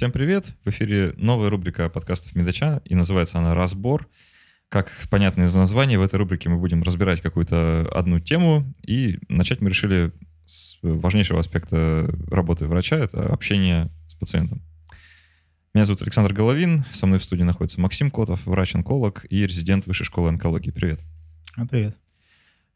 Всем привет! В эфире новая рубрика подкастов Медача, и называется она «Разбор». Как понятно из названия, в этой рубрике мы будем разбирать какую-то одну тему, и начать мы решили с важнейшего аспекта работы врача — это общение с пациентом. Меня зовут Александр Головин, со мной в студии находится Максим Котов, врач-онколог и резидент Высшей школы онкологии. Привет. Привет.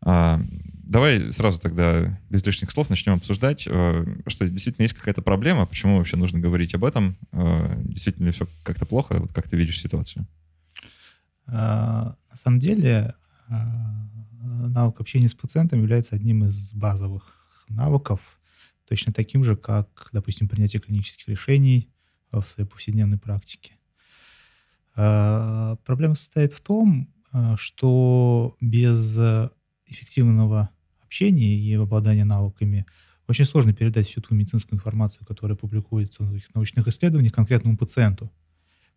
А, давай сразу тогда без лишних слов начнем обсуждать, а, что действительно есть какая-то проблема, почему вообще нужно говорить об этом, а, действительно все как-то плохо, вот как ты видишь ситуацию? А, на самом деле навык общения с пациентом является одним из базовых навыков, точно таким же, как, допустим, принятие клинических решений в своей повседневной практике. Проблема состоит в том, что без эффективного общения и обладания навыками очень сложно передать всю ту медицинскую информацию, которая публикуется в научных исследованиях конкретному пациенту.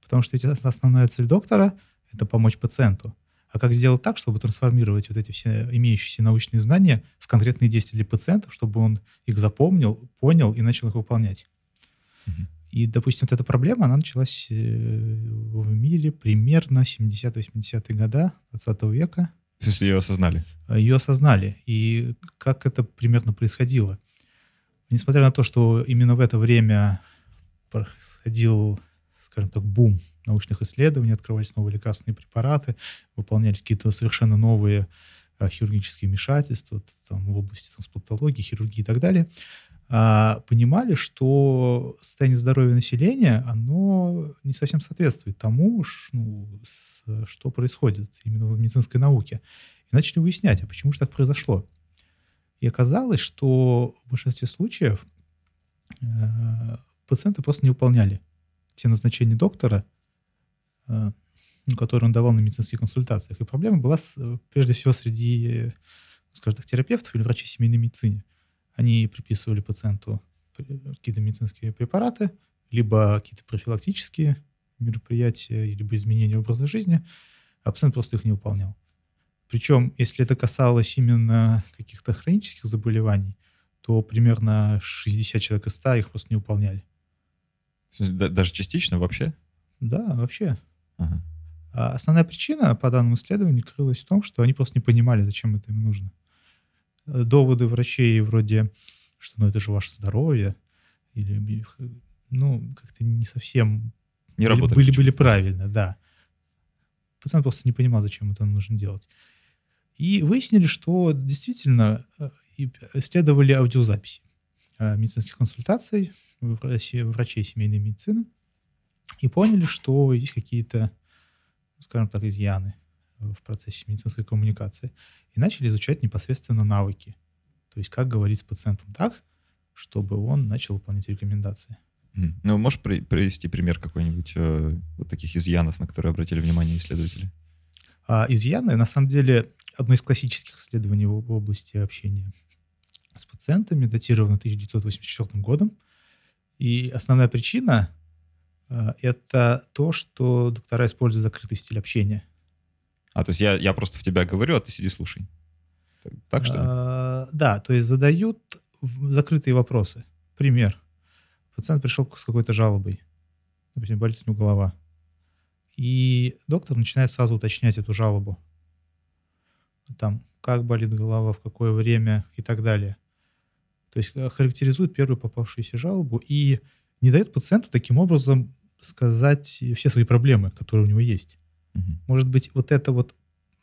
Потому что ведь основная цель доктора — это помочь пациенту. А как сделать так, чтобы трансформировать вот эти все имеющиеся научные знания в конкретные действия для пациента, чтобы он их запомнил, понял и начал их выполнять? Угу. И, допустим, вот эта проблема, она началась э, в мире примерно 70-80-е годы 20 века. То есть ее осознали? Ее осознали. И как это примерно происходило? Несмотря на то, что именно в это время происходил, скажем так, бум научных исследований, открывались новые лекарственные препараты, выполнялись какие-то совершенно новые а, хирургические вмешательства там, в области трансплантологии, хирургии и так далее, а, понимали, что состояние здоровья населения, оно не совсем соответствует тому, ну, что происходит именно в медицинской науке. И начали выяснять, а почему же так произошло. И оказалось, что в большинстве случаев э, пациенты просто не выполняли те назначения доктора, э, ну, которые он давал на медицинских консультациях. И проблема была с, прежде всего среди, скажем так, терапевтов или врачей семейной медицины. Они приписывали пациенту какие-то медицинские препараты, либо какие-то профилактические мероприятия, либо изменения образа жизни, а пациент просто их не выполнял. Причем, если это касалось именно каких-то хронических заболеваний, то примерно 60 человек из 100 их просто не выполняли. Даже частично вообще? Да, вообще. Ага. А основная причина по данному исследованию крылась в том, что они просто не понимали, зачем это им нужно. Э, доводы врачей вроде, что ну это же ваше здоровье, или ну как-то не совсем не были, работали были, были правильно, да. Пациент просто не понимал, зачем это нужно делать. И выяснили, что действительно э, исследовали аудиозаписи э, медицинских консультаций врачей семейной медицины и поняли, что есть какие-то, скажем так, изъяны в процессе медицинской коммуникации и начали изучать непосредственно навыки. То есть как говорить с пациентом так, чтобы он начал выполнять рекомендации. Ну, можешь при, привести пример какой-нибудь э, вот таких изъянов, на которые обратили внимание исследователи? А, изъяны, на самом деле, одно из классических исследований в, в области общения с пациентами, датировано 1984 годом. И основная причина э, это то, что доктора используют закрытый стиль общения. А, то есть я, я просто в тебя говорю, а ты сиди слушай. Так, так что ли? А, да, то есть задают закрытые вопросы. Пример. Пациент пришел с какой-то жалобой. Допустим, болит у него голова. И доктор начинает сразу уточнять эту жалобу. Там, как болит голова, в какое время и так далее. То есть э, характеризует первую попавшуюся жалобу и не дает пациенту таким образом сказать все свои проблемы, которые у него есть. Может быть, вот эта вот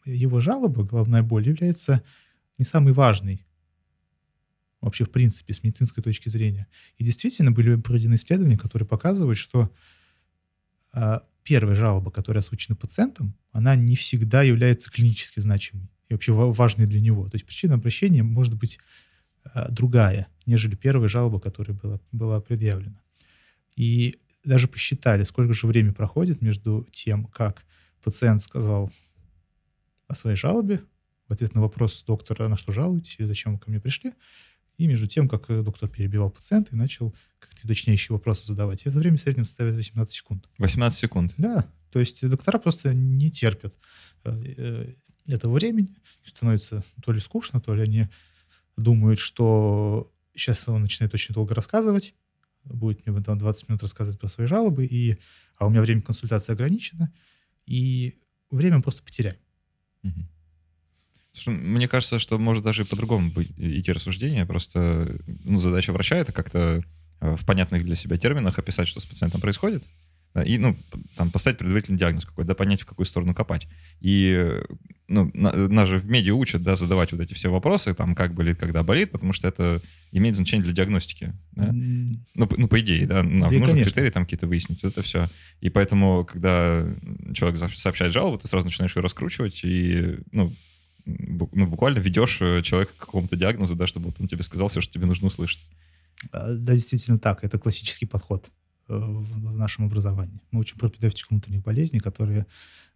его жалоба, головная боль, является не самой важной вообще в принципе с медицинской точки зрения. И действительно были проведены исследования, которые показывают, что э, первая жалоба, которая озвучена пациентом, она не всегда является клинически значимой и вообще важной для него. То есть причина обращения может быть э, другая, нежели первая жалоба, которая была, была предъявлена. И даже посчитали, сколько же времени проходит между тем, как пациент сказал о своей жалобе, в ответ на вопрос доктора, на что жалуетесь или зачем вы ко мне пришли, и между тем, как э, доктор перебивал пациента и начал как-то уточняющие вопросы задавать. И это время в среднем составит 18 секунд. 18 секунд? Да. То есть доктора просто не терпят э, э, этого времени. Становится то ли скучно, то ли они думают, что сейчас он начинает очень долго рассказывать, будет мне там 20 минут рассказывать про свои жалобы, и, а у меня время консультации ограничено, и время просто потеряем. Мгм. Мне кажется, что может даже и по-другому идти рассуждение. Просто ну, задача врача это как-то э, в понятных для себя терминах описать, что с пациентом происходит. И, ну, там, поставить предварительный диагноз какой-то, да, понять, в какую сторону копать. И, ну, на- нас же в медиа учат, да, задавать вот эти все вопросы, там, как болит, когда болит, потому что это имеет значение для диагностики. да. М, Ну, по- ну, по идее, да, нам нужно конечно. критерии там какие-то выяснить, вот это все. И поэтому, когда человек сообщает жалобу, ты сразу начинаешь ее раскручивать и, ну, ну, буквально ведешь э, человека к какому-то диагнозу, да, чтобы вот он тебе сказал все, что тебе нужно услышать. а, Да, действительно так. Это классический подход э, в нашем образовании. Мы учим пропедевтику внутренних болезней, которая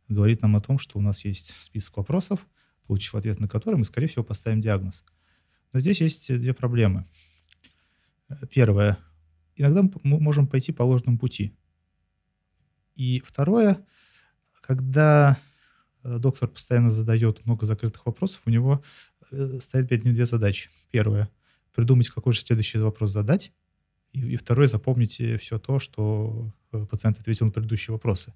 говорит нам о том, что у нас есть список вопросов, получив ответ на которые мы, скорее всего, поставим диагноз. Но здесь есть две проблемы. Первое. Иногда мы можем пойти по ложному пути. И второе, когда доктор постоянно задает много закрытых вопросов, у него э, стоит перед ним две задачи. Первое — придумать, какой же следующий вопрос задать. И, и второе — запомнить все то, что э, пациент ответил на предыдущие вопросы.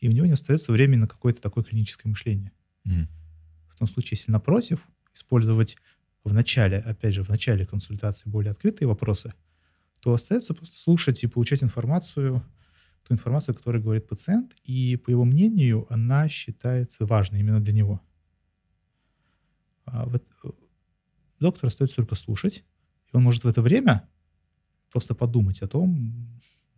И у него не остается времени на какое-то такое клиническое мышление. В том случае, если напротив, использовать в начале, опять же, в начале консультации более открытые вопросы, то остается просто слушать и получать информацию, ту информацию, которую говорит пациент, и, по его мнению, она считается важной именно для него. А вот, э, доктору остается только слушать, и он может в это время просто подумать о том,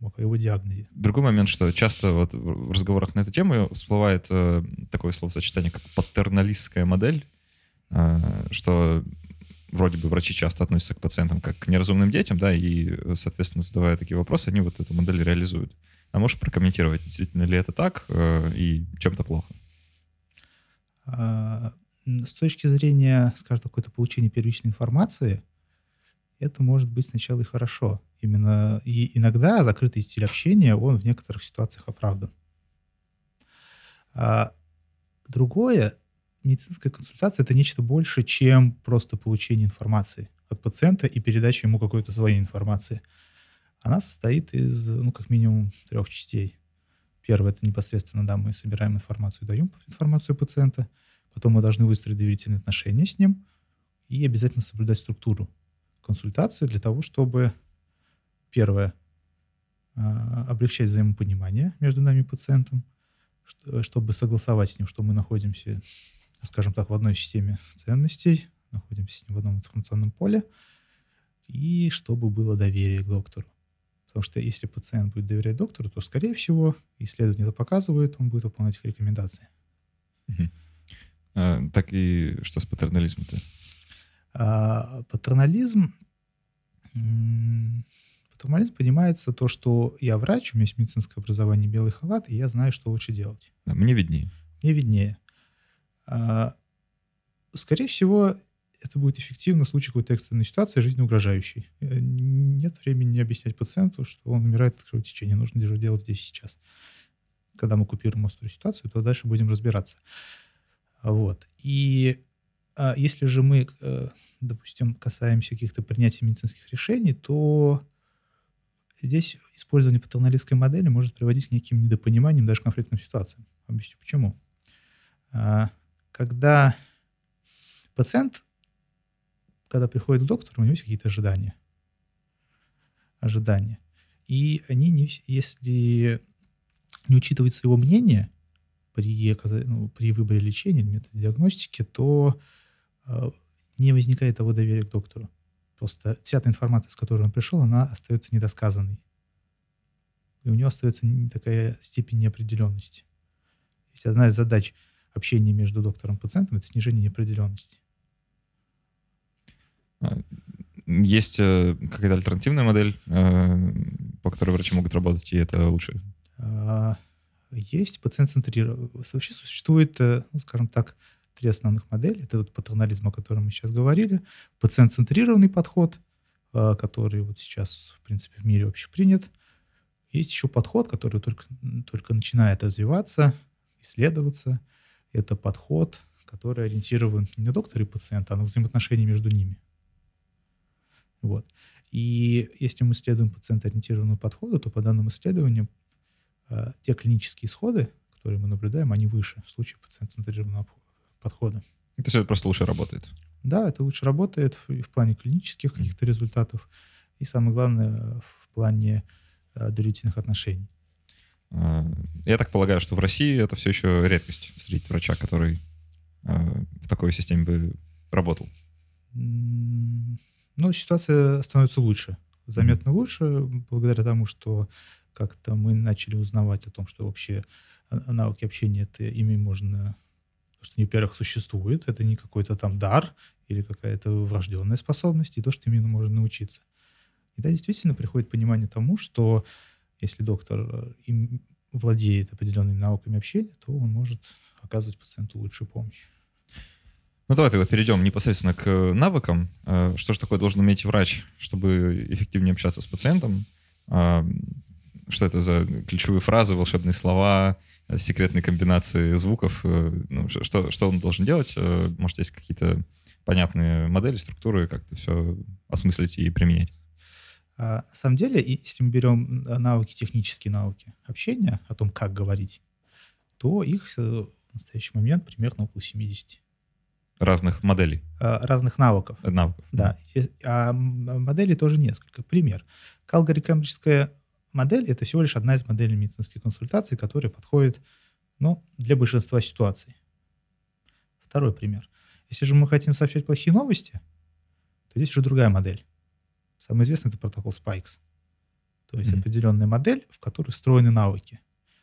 о его диагнозе. Другой момент, что часто вот в разговорах на эту тему всплывает э, такое словосочетание, как патерналистская модель, э, что вроде бы врачи часто относятся к пациентам как к неразумным детям, да, и, э, соответственно, задавая такие вопросы, они вот эту модель реализуют. А можешь прокомментировать, действительно ли это так э, и чем-то плохо? А, С точки зрения, скажем, какой-то получения первичной информации, это может быть сначала и хорошо. Именно и иногда закрытый стиль общения, он в некоторых ситуациях оправдан. А другое, медицинская консультация — это нечто больше, чем просто получение информации от пациента и передача ему какой-то своей информации. Она состоит из, ну, как минимум, трех частей. Первое — это непосредственно, да, мы собираем информацию, даем информацию пациента. Потом мы должны выстроить доверительные отношения с ним и обязательно соблюдать структуру консультации для того, чтобы, первое, а, облегчать взаимопонимание между нами и пациентом, что- чтобы согласовать с ним, что мы находимся, скажем так, в одной системе ценностей, находимся с ним в одном информационном поле, и чтобы было доверие к доктору. Потому что если пациент будет доверять доктору, то, скорее всего, исследования это показывают, он будет выполнять их рекомендации. Мгм. Э, так и что с патернализмом-то? А патернализм, патернализм понимается то, что я врач, у меня есть медицинское образование, белый халат, и я знаю, что лучше делать. Да, мне виднее. Мне виднее. А, Скорее всего, это будет эффективно в случае какой-то экстренной ситуации, жизнеугрожающей. Э, Нет времени объяснять пациенту, что он умирает от кровотечения. Нужно же делать здесь сейчас. Когда мы купируем острую ситуацию, то дальше будем разбираться. Вот. И а, если же мы, э, допустим, касаемся каких-то принятий медицинских решений, то здесь использование патерналистской модели может приводить к неким недопониманиям, даже конфликтным ситуациям. Объясню почему. А, Когда пациент, когда приходит к доктору, у него есть какие-то ожидания. Ожидания. И они, не, если не учитывается его мнение при, ну, при выборе лечения или методе диагностики, то э, не возникает того доверия к доктору. Просто вся та информация, с которой он пришел, она остается недосказанной. И у него остается не такая степень неопределенности. Есть одна из задач общения между доктором и пациентом — это снижение неопределенности. Есть э, какая-то альтернативная модель, э, по которой врачи могут работать, и это лучше. А, Есть пациент-центрированный. Вообще существует, э, ну, скажем так, три основных модели. Это вот патернализм, о котором мы сейчас говорили. Пациент-центрированный подход, который вот сейчас, в принципе, в мире общепринят. Есть еще подход, который только, только начинает развиваться, исследоваться. Это подход, который ориентирован не на доктора и пациента, а на взаимоотношения между ними. Вот. И если мы следуем пациентоориентированному подходу, то по данным исследованиям э, те клинические исходы, которые мы наблюдаем, они выше в случае пациент-центрированного подхода. То есть это просто лучше работает? Да, это лучше работает в, в плане клинических каких-то результатов и, самое главное, в плане э, доверительных отношений. А, я так полагаю, что в России это все еще редкость встретить врача, который э, в такой системе бы работал. Ну, ситуация становится лучше, заметно лучше, благодаря тому, что как-то мы начали узнавать о том, что вообще навыки общения это ими можно что они, во-первых, существуют, это не какой-то там дар или какая-то врожденная способность, и то, что именно можно научиться. И да, действительно приходит понимание тому, что если доктор э, им владеет определенными навыками общения, то он может оказывать пациенту лучшую помощь. Ну давай тогда перейдем непосредственно к навыкам. Э, что же такое должен уметь врач, чтобы эффективнее общаться с пациентом? А, что это за ключевые фразы, волшебные слова, секретные комбинации звуков? Э, ну, что, что он должен делать? Может, есть какие-то понятные модели, структуры, как это все осмыслить и применять? А, на самом деле, если мы берем навыки, технические навыки общения, о том, как говорить, то их э, в настоящий момент примерно около 70. Разных моделей? А, разных навыков. Э, навыков. Да. А моделей тоже несколько. Пример. Калгари-кембриджская модель — это всего лишь одна из моделей медицинских консультаций, которая подходит ну, для большинства ситуаций. Второй пример. Если же мы хотим сообщать плохие новости, то здесь уже другая модель. Самый известный это протокол Spikes. То есть mm-hmm. определенная модель, в которой встроены навыки.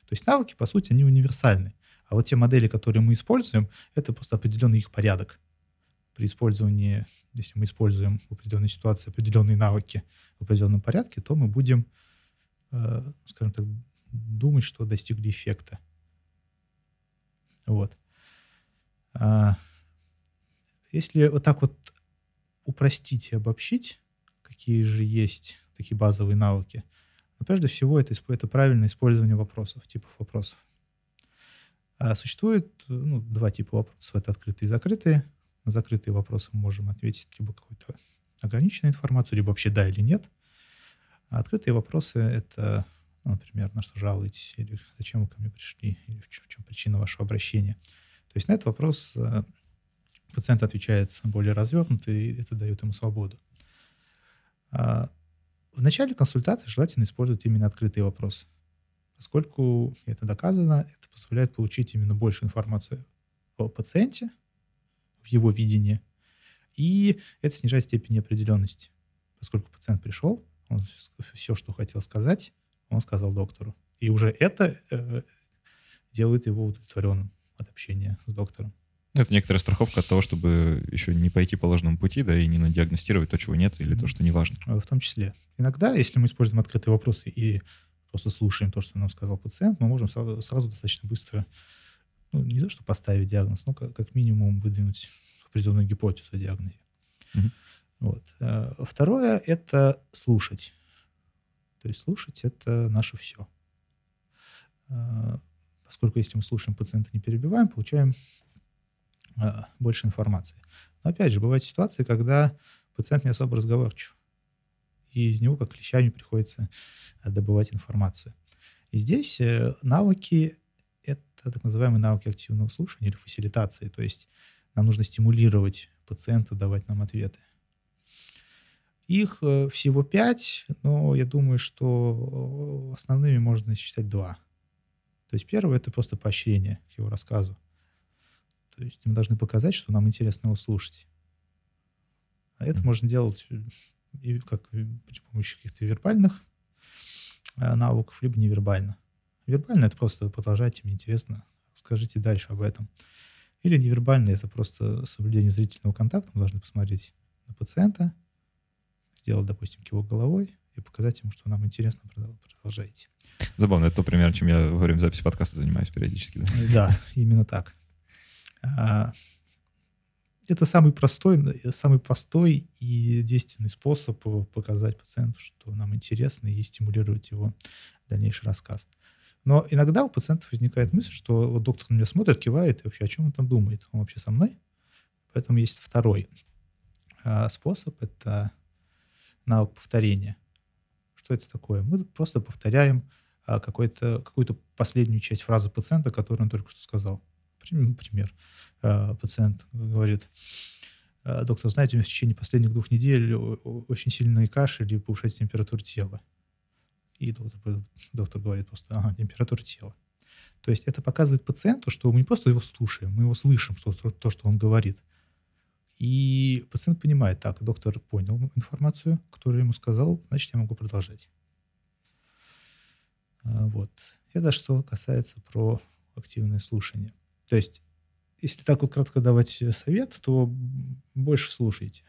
То есть навыки, по сути, они универсальны. А вот те модели, которые мы используем, это просто определенный их порядок. При использовании, если мы используем в определенной ситуации определенные навыки в определенном порядке, то мы будем, э, скажем так, думать, что достигли эффекта. Вот. А, если вот так вот упростить и обобщить, какие же есть такие базовые навыки. Но прежде всего это, это правильное использование вопросов, типов вопросов. А существует ну, два типа вопросов. Это открытые и закрытые. На закрытые вопросы мы можем ответить либо какую-то ограниченную информацию, либо вообще да или нет. А открытые вопросы — это, ну, например, на что жалуетесь, или зачем вы ко мне пришли, или в чем, в чем причина вашего обращения. То есть на этот вопрос э, пациент отвечает более развернуто, и это дает ему свободу. А, в начале консультации желательно использовать именно открытые вопросы, поскольку это доказано, это позволяет получить именно больше информации о пациенте, в его видении, и это снижает степень неопределенности, поскольку пациент пришел, он все, что хотел сказать, он сказал доктору. И уже это э, делает его удовлетворенным от общения с доктором. Это некоторая страховка от того, чтобы еще не пойти по ложному пути, да, и не надиагностировать то, чего нет, или то, что не важно. В том числе. Иногда, если мы используем открытые вопросы и просто слушаем то, что нам сказал пациент, мы можем сразу, сразу достаточно быстро, ну, не то, что поставить диагноз, но как, как минимум выдвинуть определенную гипотезу о диагнозе. Угу. Вот. А, второе — это слушать. То есть слушать — это наше все. А, поскольку если мы слушаем пациента, не перебиваем, получаем а, больше информации. Но опять же, бывают ситуации, когда пациент не особо разговорчив, и из него как клещами приходится а, добывать информацию. И здесь э, навыки — это так называемые навыки активного слушания или фасилитации, то есть нам нужно стимулировать пациента давать нам ответы. Их э, всего пять, но я думаю, что э, основными можно считать два. То есть первое — это просто поощрение к его рассказу. То есть мы должны показать, что нам интересно его слушать. А это можно делать э, и как при помощи каких-то вербальных э, навыков, либо невербально. Вербально — это просто продолжайте, мне интересно, скажите дальше об этом. Или невербально — это просто соблюдение зрительного контакта. Мы должны посмотреть на пациента, сделать, допустим, кивок головой и показать ему, что нам интересно, продолжайте. Забавно, это то пример, чем я во время записи подкаста занимаюсь периодически. Да, да именно так. Это самый простой, самый простой и действенный способ показать пациенту, что нам интересно, и стимулировать его дальнейший рассказ. Но иногда у пациентов возникает мысль, что вот доктор на меня смотрит, кивает, и вообще о чем он там думает? Он вообще со мной? Поэтому есть второй а, способ. Это навык повторения. Что это такое? Мы просто повторяем а, какую-то последнюю часть фразы пациента, которую он только что сказал. Пример. А, пациент говорит, «А, доктор, знаете, у меня в течение последних двух недель очень сильный кашель и повышается температура тела. И доктор, доктор говорит просто, ага, температура тела. То есть это показывает пациенту, что мы не просто его слушаем, мы его слышим, что, то, что он говорит. И пациент понимает, так, доктор понял информацию, которую ему сказал, значит, я могу продолжать. А, вот. Это что касается про активное слушание. То есть, если так вот кратко давать совет, то больше слушайте.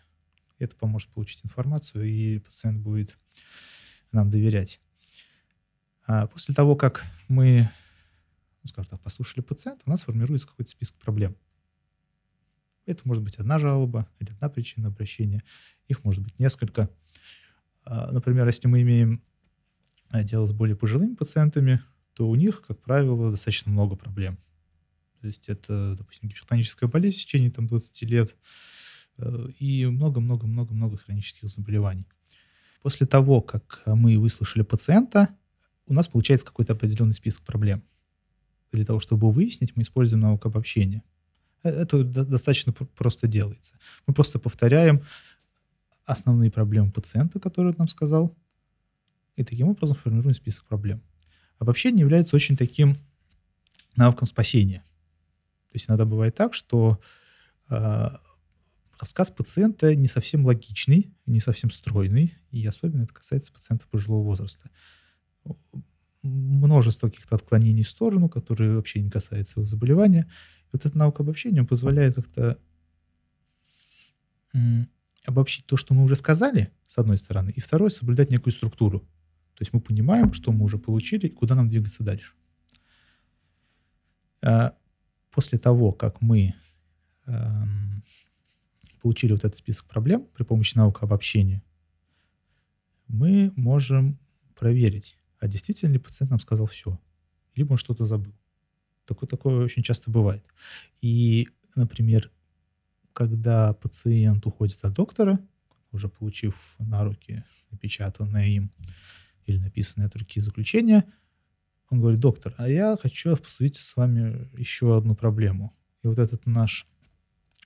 Это поможет получить информацию, и пациент будет нам доверять. А после того, как мы, ну, скажем так, послушали пациента, у нас формируется какой-то список проблем. Это может быть одна жалоба или одна причина обращения. Их может быть несколько. А, например, если мы имеем а, дело с более пожилыми пациентами, то у них, как правило, достаточно много проблем. То есть это, допустим, гипертоническая болезнь в течение там, 20 лет э, и много-много-много-много хронических заболеваний. После того, как мы выслушали пациента, у нас получается какой-то определенный список проблем. Для того, чтобы выяснить, мы используем науку обобщения. Э, это достаточно просто делается. Мы просто повторяем основные проблемы пациента, которые он нам сказал, и таким образом формируем список проблем. Обобщение является очень таким навыком спасения. То есть иногда бывает так, что э, рассказ пациента не совсем логичный, не совсем стройный, и особенно это касается пациентов пожилого возраста. Множество каких-то отклонений в сторону, которые вообще не касаются его заболевания. И вот эта наука обобщения позволяет как-то обобщить то, что мы уже сказали, с одной стороны, и второй, соблюдать некую структуру. То есть мы понимаем, что мы уже получили и куда нам двигаться дальше. После того, как мы эм, получили вот этот список проблем при помощи науки обобщения, мы можем проверить, а действительно ли пациент нам сказал все, либо он что-то забыл. Такое, такое очень часто бывает. И, например, когда пациент уходит от доктора, уже получив на руки напечатанное им или написанные от руки заключения, он говорит, доктор, а я хочу обсудить с вами еще одну проблему. И вот этот наш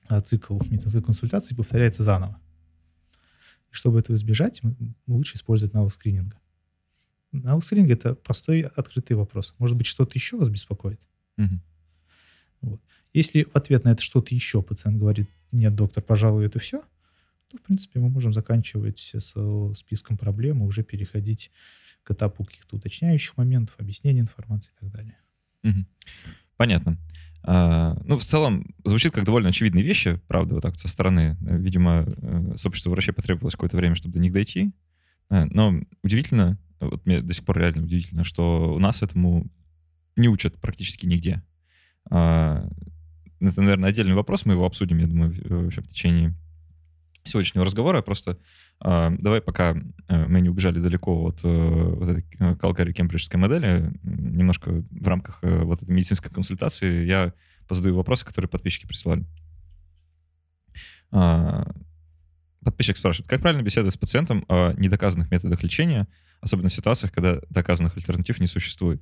а, цикл, метацикл консультаций повторяется заново. И чтобы этого избежать, лучше использовать навык скрининга. Навык скрининга — это простой открытый вопрос. Может быть, что-то еще вас беспокоит? Угу. Вот. Если в ответ на это что-то еще пациент говорит, нет, доктор, пожалуй, это все — то, в принципе, мы можем заканчивать с списком проблем и уже переходить к этапу каких-то уточняющих моментов, объяснения информации и так далее. Понятно. А, ну, в целом, звучит как довольно очевидные вещи, правда, вот так вот со стороны. Видимо, э, сообществу врачей потребовалось какое-то время, чтобы до них дойти. Э, но удивительно, вот мне до сих пор реально удивительно, что у нас этому не учат практически нигде. А, это, наверное, отдельный вопрос, мы его обсудим, я думаю, вообще в течение сегодняшнего разговора. Просто э, давай, пока э, мы не убежали далеко от э, вот этой э, калкари кембриджской модели, немножко в рамках э, вот этой медицинской консультации я позадаю вопросы, которые подписчики присылали. Э, подписчик спрашивает, как правильно беседовать с пациентом о недоказанных методах лечения, особенно в ситуациях, когда доказанных альтернатив не существует?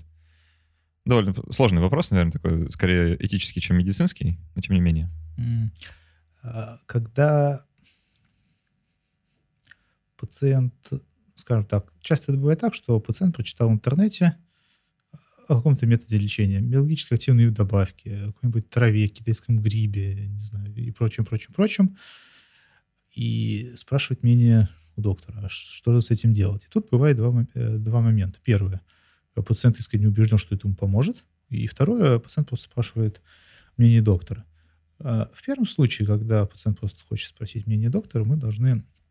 Довольно сложный вопрос, наверное, такой, скорее этический, чем медицинский, но тем не менее. Когда пациент, скажем так, часто это бывает так, что пациент прочитал в интернете о каком-то методе лечения, биологически активные добавки, какой-нибудь траве, китайском грибе, не знаю, и прочим, прочим, прочим, и спрашивает мнение у доктора, а что же с этим делать. И тут бывает два, э, два момента. Первое, пациент искренне убежден, что это ему поможет, и второе, пациент просто спрашивает мнение доктора. А в первом случае, когда пациент просто хочет спросить мнение доктора, мы должны Э,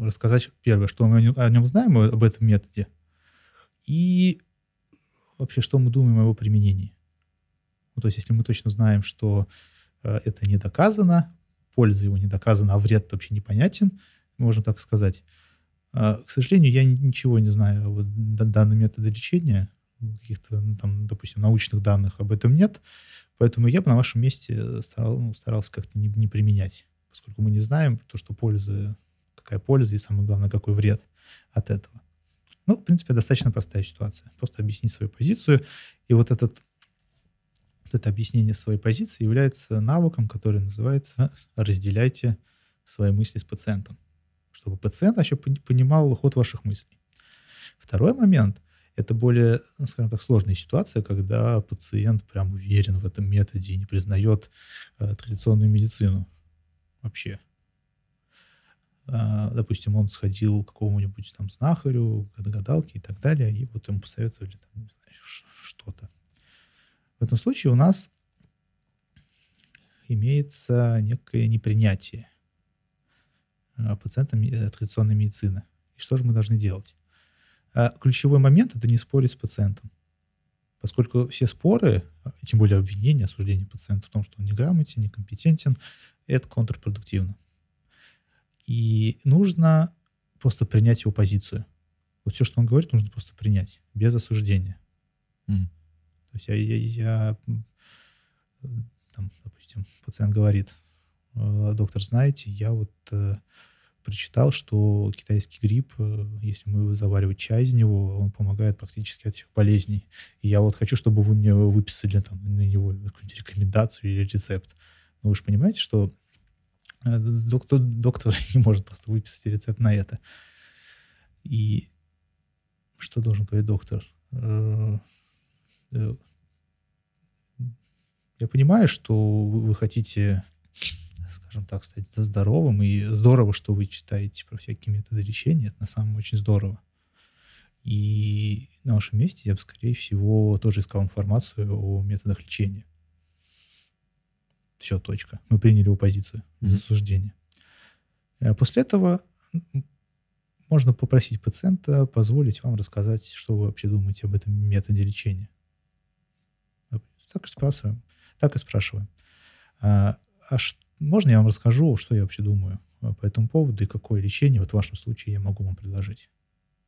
рассказать первое, что мы о нем знаем, об этом методе, и вообще, что мы думаем о его применении. Ну, то есть, если мы точно знаем, что э, это не доказано, польза его не доказана, а вред вообще непонятен, можем так сказать. Э, к сожалению, я ничего не знаю о данном методе лечения, каких-то, ну, там, допустим, научных данных об этом нет, поэтому я бы на вашем месте ну, старался как-то не, не применять, поскольку мы не знаем то, что пользы какая польза и, самое главное, какой вред от этого. Ну, в принципе, достаточно простая ситуация. Просто объяснить свою позицию. И вот, этот, вот это объяснение своей позиции является навыком, который называется «разделяйте свои мысли с пациентом», чтобы пациент вообще понимал ход ваших мыслей. Второй момент – это более, ну, скажем так, сложная ситуация, когда пациент прям уверен в этом методе и не признает э, традиционную медицину вообще. А, допустим, он сходил к какому-нибудь там знахарю, гадалке и так далее, и вот ему посоветовали там, что-то. В этом случае у нас имеется некое непринятие а, пациентам э, традиционной медицины. И что же мы должны делать? А ключевой момент — это не спорить с пациентом. Поскольку все споры, тем более обвинения, осуждение пациента в том, что он неграмотен, некомпетентен, это контрпродуктивно. И нужно просто принять его позицию. Вот все, что он говорит, нужно просто принять, без осуждения. Mm. То есть я, я, я там, допустим, пациент говорит, «Э, доктор, знаете, я вот э, прочитал, что китайский гриб, э, если мы заваривать чай из него, он помогает практически от всех болезней. И я вот хочу, чтобы вы мне выписали там на него какую-нибудь рекомендацию или рецепт. Но вы же понимаете, что доктор, доктор не может просто выписать рецепт на это. И что должен говорить доктор? Э, я понимаю, что вы хотите скажем так, стать здоровым. И здорово, что вы читаете про всякие методы лечения. Это на самом деле очень здорово. И на вашем месте я бы, скорее всего, тоже искал информацию о методах лечения. Все, точка. Мы приняли его позицию без осуждения. А после этого можно попросить пациента позволить вам рассказать, что вы вообще думаете об этом методе лечения. Так и спрашиваем. Так и спрашиваем. А, а можно я вам расскажу, что я вообще думаю э, по этому поводу и какое лечение вот в вашем случае я могу вам предложить?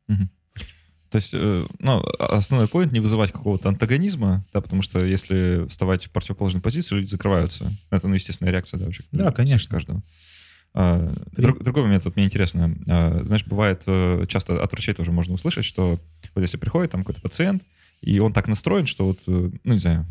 Угу. То есть, э, ну, основной поинт не вызывать какого-то антагонизма, да, потому что если вставать в противоположную позицию, люди закрываются. Это, ну, естественная реакция, да, вообще. Да, конечно. Каждого. А, друг, другой момент, вот мне интересно, а, знаешь, бывает, э, часто от врачей тоже можно услышать, что вот если приходит там какой-то пациент, и он так настроен, что вот, ну, не знаю,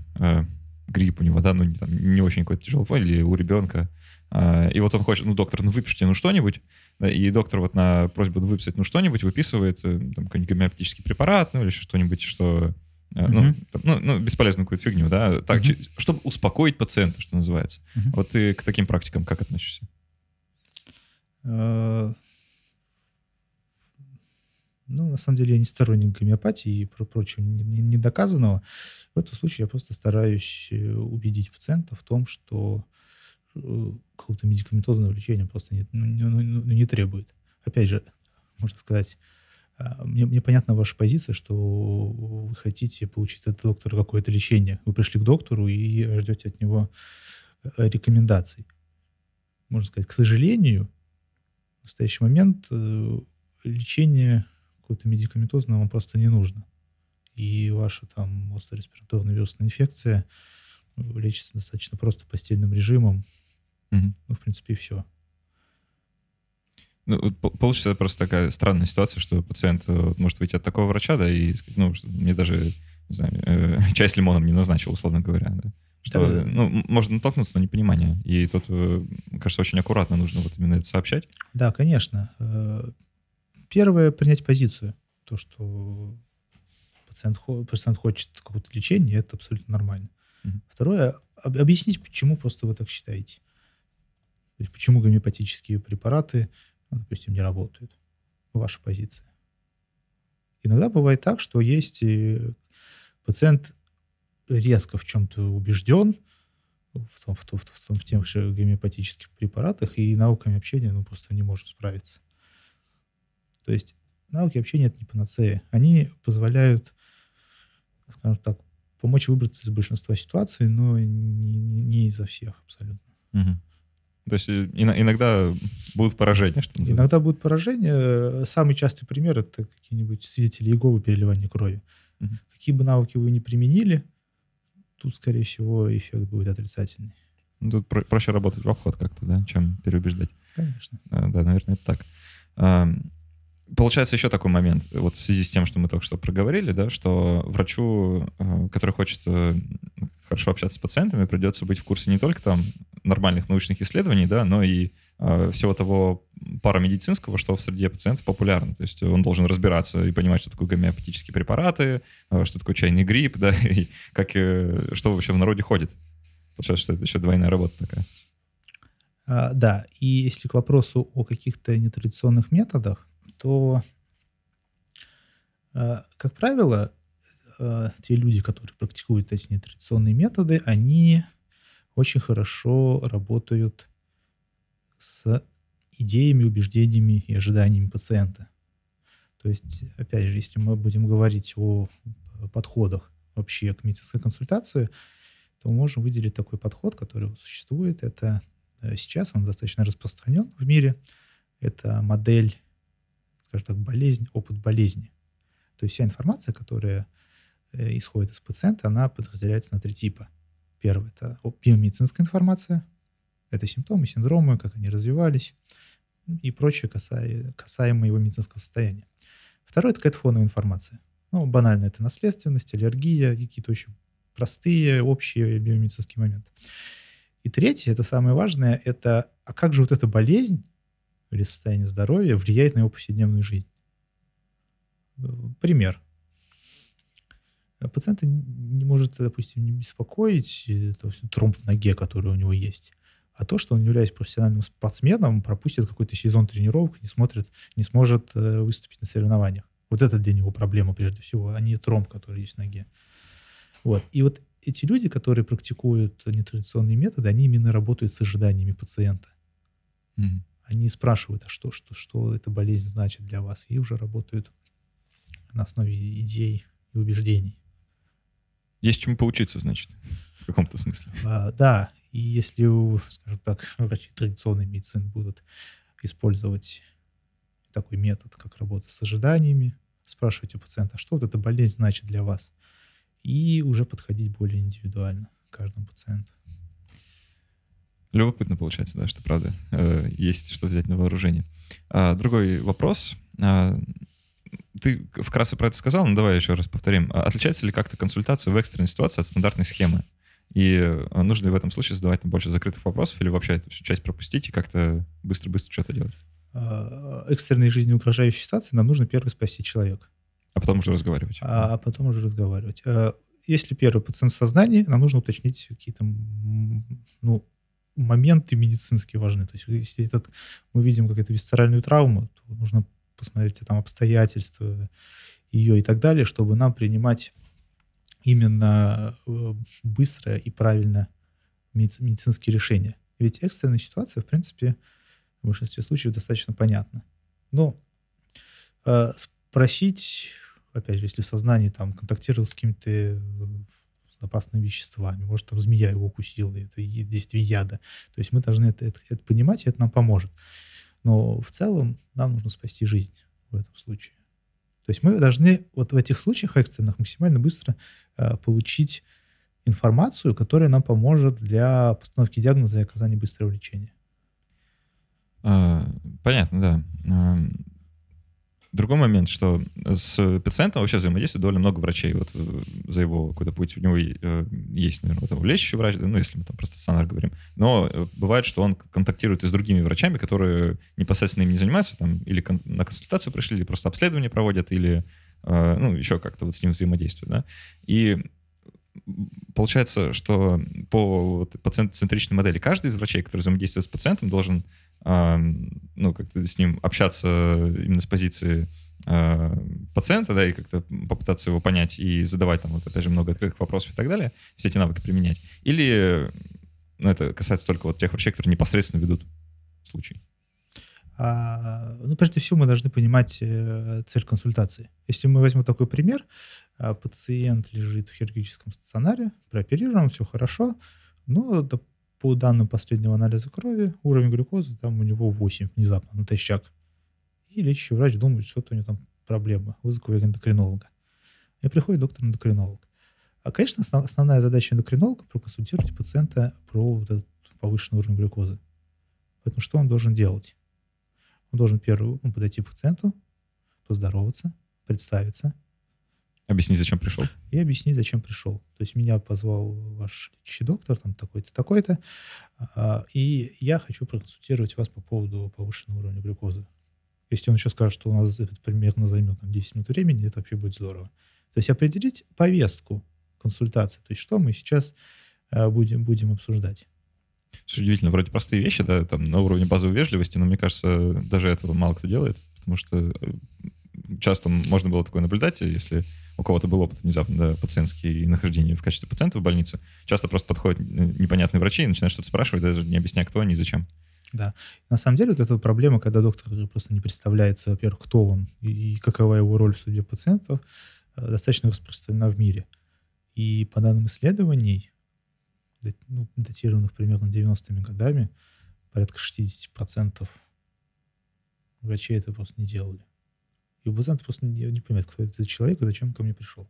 грипп у него, да, ну, там, не очень какой-то тяжелый или у ребенка. А, и вот он хочет, ну, доктор, ну, выпишите, ну, что-нибудь. И доктор вот на просьбу выписать, ну, что-нибудь выписывает, э, там, какой-нибудь гомеопатический препарат, ну, или что-нибудь, что... Uh-huh. Ну, ну, ну, бесполезную какую-то фигню, да, так, uh-huh. чтобы успокоить пациента, что называется. Uh-huh. Вот ты к таким практикам как относишься? Ну, на самом деле, я не сторонник гомеопатии и про прочего недоказанного. В этом случае я просто стараюсь э, убедить пациента в том, что э, какого-то медикаментозного лечения просто не, ну, не, ну, ну, не требует. Опять же, можно сказать, а, мне, мне понятна ваша позиция, что вы хотите получить от доктора какое-то лечение. Вы пришли к доктору и ждете от него э, рекомендаций. Можно сказать, к сожалению, в настоящий момент лечение какое-то медикаментозное вам просто не нужно и ваша там остро-респираторная вирусная инфекция лечится достаточно просто постельным режимом. Угу. Ну, в принципе, и все. Ну, получится просто такая странная ситуация, что пациент э, может выйти от такого врача, да, и ну, мне даже, не знаю, э, чай с лимоном не назначил, условно говоря, да. Что, да. ну, можно натолкнуться на непонимание. И тут, э, кажется, очень аккуратно нужно вот именно это сообщать. Да, конечно. Первое — принять позицию. То, что пациент, пациент хочет какого-то лечения, это абсолютно нормально. Mm-hmm. Второе, об, объяснить, почему просто вы так считаете. То есть почему гомеопатические препараты, ну, допустим, не работают. Ваша позиция. Иногда бывает так, что есть пациент резко в чем-то убежден, в, том, в, том, в, том, в тех же гомеопатических препаратах, и науками общения ну, просто не может справиться. То есть науки общения — это не панацея. Они позволяют скажем так, помочь выбраться из большинства ситуаций, но не, не, не изо всех абсолютно. Угу. То есть э, иногда будут поражения, что называется. Иногда будут поражения. Самый частый пример — это какие-нибудь свидетели Иеговы переливания крови. Угу. Какие бы навыки вы ни применили, тут, скорее всего, эффект будет отрицательный. Ну, тут про- проще работать в обход как-то, да, чем переубеждать. Конечно. Да, наверное, это так. Получается еще такой момент, вот в связи с тем, что мы только что проговорили, да, что врачу, который хочет э, хорошо общаться с пациентами, придется быть в курсе не только там нормальных научных исследований, да, но и всего того парамедицинского, что в среде пациентов популярно. То есть он должен разбираться и понимать, что такое гомеопатические препараты, что такое чайный грипп, да, и как, э, что вообще в народе ходит. Получается, что это еще двойная работа такая. А, да, и если к вопросу о каких-то нетрадиционных методах, то, а, как правило, а, те люди, которые практикуют эти нетрадиционные методы, они очень хорошо работают с идеями, убеждениями и ожиданиями пациента. То есть, опять же, если мы будем говорить о подходах вообще к медицинской консультации, то можем выделить такой подход, который существует. Это э, сейчас он достаточно распространен в мире. Это модель, скажем так, болезнь, опыт болезни. То есть вся информация, которая э, исходит из пациента, она подразделяется на три типа. Первый — это биомедицинская информация. Это симптомы, синдромы, как они развивались и прочее, касаемо, его медицинского состояния. Второй — это какая-то фоновая информация. Ну, банально, это наследственность, аллергия, какие-то очень простые, общие биомедицинские моменты. И третье, это самое важное, это а как же вот эта болезнь или состояние здоровья влияет на его повседневную жизнь? Пример. Пациента не может, допустим, не беспокоить э, тромб в ноге, который у него есть, а то, что он, являясь профессиональным спортсменом, пропустит какой-то сезон тренировок, не, смотрит, не сможет э, выступить на соревнованиях. Вот этот день его проблема прежде всего, а не тромб, который есть в ноге. Вот. И вот эти люди, которые практикуют нетрадиционные методы, они именно работают с ожиданиями пациента. Mm-hmm. Они спрашивают, а что, что, что эта болезнь значит для вас, и уже работают на основе идей и убеждений. Есть чему поучиться, значит, в каком-то смысле. А, да, и если, скажем так, врачи традиционной медицины будут использовать такой метод, как работа с ожиданиями, спрашивать у пациента, а что вот эта болезнь значит для вас, и уже подходить более индивидуально к каждому пациенту. Любопытно получается, да, что правда э, есть что взять на вооружение. А, другой вопрос. А, ты вкратце про это сказал, но давай еще раз повторим. А отличается ли как-то консультация в экстренной ситуации от стандартной схемы? И э, нужно ли в этом случае задавать больше закрытых вопросов или вообще эту всю часть пропустить и как-то быстро-быстро что-то делать? А, экстренной жизни угрожающей ситуации нам нужно первый спасти человека. А потом уже разговаривать. А, а потом уже разговаривать. А, если первый пациент в сознании, нам нужно уточнить какие-то ну, моменты медицинские важны. То есть если этот, мы видим какую-то висцеральную травму, то нужно посмотреть там обстоятельства ее и так далее, чтобы нам принимать именно э, быстро и правильно медицинские решения. Ведь экстренная ситуация, в принципе, в большинстве случаев достаточно понятна. Но э, спросить, опять же, если в сознании там контактировал с какими-то э, опасными веществами, может, там змея его укусила, это действие яда. То есть мы должны это, это, это понимать, и это нам поможет. Но в целом нам нужно спасти жизнь в этом случае. То есть мы должны вот в этих случаях экстренных максимально быстро э, получить информацию, которая нам поможет для постановки диагноза и оказания быстрого лечения. А, понятно, да. Другой момент, что с пациентом вообще взаимодействует довольно много врачей. Вот э, за его какой-то путь у него э, есть, наверное, вот лечащий врач, ну, если мы там про стационар говорим. Но э, бывает, что он контактирует и с другими врачами, которые непосредственно им не занимаются, там, или на консультацию пришли, или просто обследование проводят, или ну, еще как-то вот с ним взаимодействуют, да. И получается, что по вот, пациент-центричной модели каждый из врачей, который взаимодействует с пациентом, должен ну, как-то с ним общаться именно с позиции э, пациента, да, и как-то попытаться его понять и задавать там, вот, опять же, много открытых вопросов и так далее, все эти навыки применять. Или, ну, это касается только вот тех врачей, которые непосредственно ведут случай. А, ну, прежде всего, мы должны понимать э, цель консультации. Если мы возьмем такой пример, а, пациент лежит в хирургическом стационаре, прооперирован, все хорошо, но, по данным последнего анализа крови, уровень глюкозы там у него 8 внезапно, натощак. И лечащий врач думает, что у него там проблема, вызову эндокринолога. И приходит доктор-эндокринолог. А, конечно, основ, основная задача эндокринолога — проконсультировать пациента про вот этот повышенный уровень глюкозы. Поэтому что он должен делать? Он должен первый ну, подойти к пациенту, поздороваться, представиться. Объяснить, зачем пришел. И объяснить, зачем пришел. То есть меня позвал ваш лечащий доктор, там такой-то, такой-то, а, и я хочу проконсультировать вас по поводу повышенного уровня глюкозы. Если он еще скажет, что у нас это примерно займет там, 10 минут времени, это вообще будет здорово. То есть определить повестку консультации, то есть что мы сейчас э, будем, будем обсуждать. Что удивительно, вроде простые вещи, да, там на уровне базовой вежливости, но мне кажется, даже этого мало кто делает, потому что э, часто можно было такое наблюдать, если у кого-то был опыт внезапно да, пациентский нахождение в качестве пациента в больнице, часто просто подходят э, непонятные врачи и начинают что-то спрашивать, даже не объясняя, кто они и зачем. Да. На самом деле вот эта проблема, когда доктор просто не представляется, во-первых, кто он и какова его роль в судьбе пациентов, э, достаточно распространена в мире. И по данным исследований, ну, датированных примерно 90-ми годами, порядка 60% врачей это просто не делали. И у пациента просто не, не понимают, кто это человек и зачем ко мне пришел.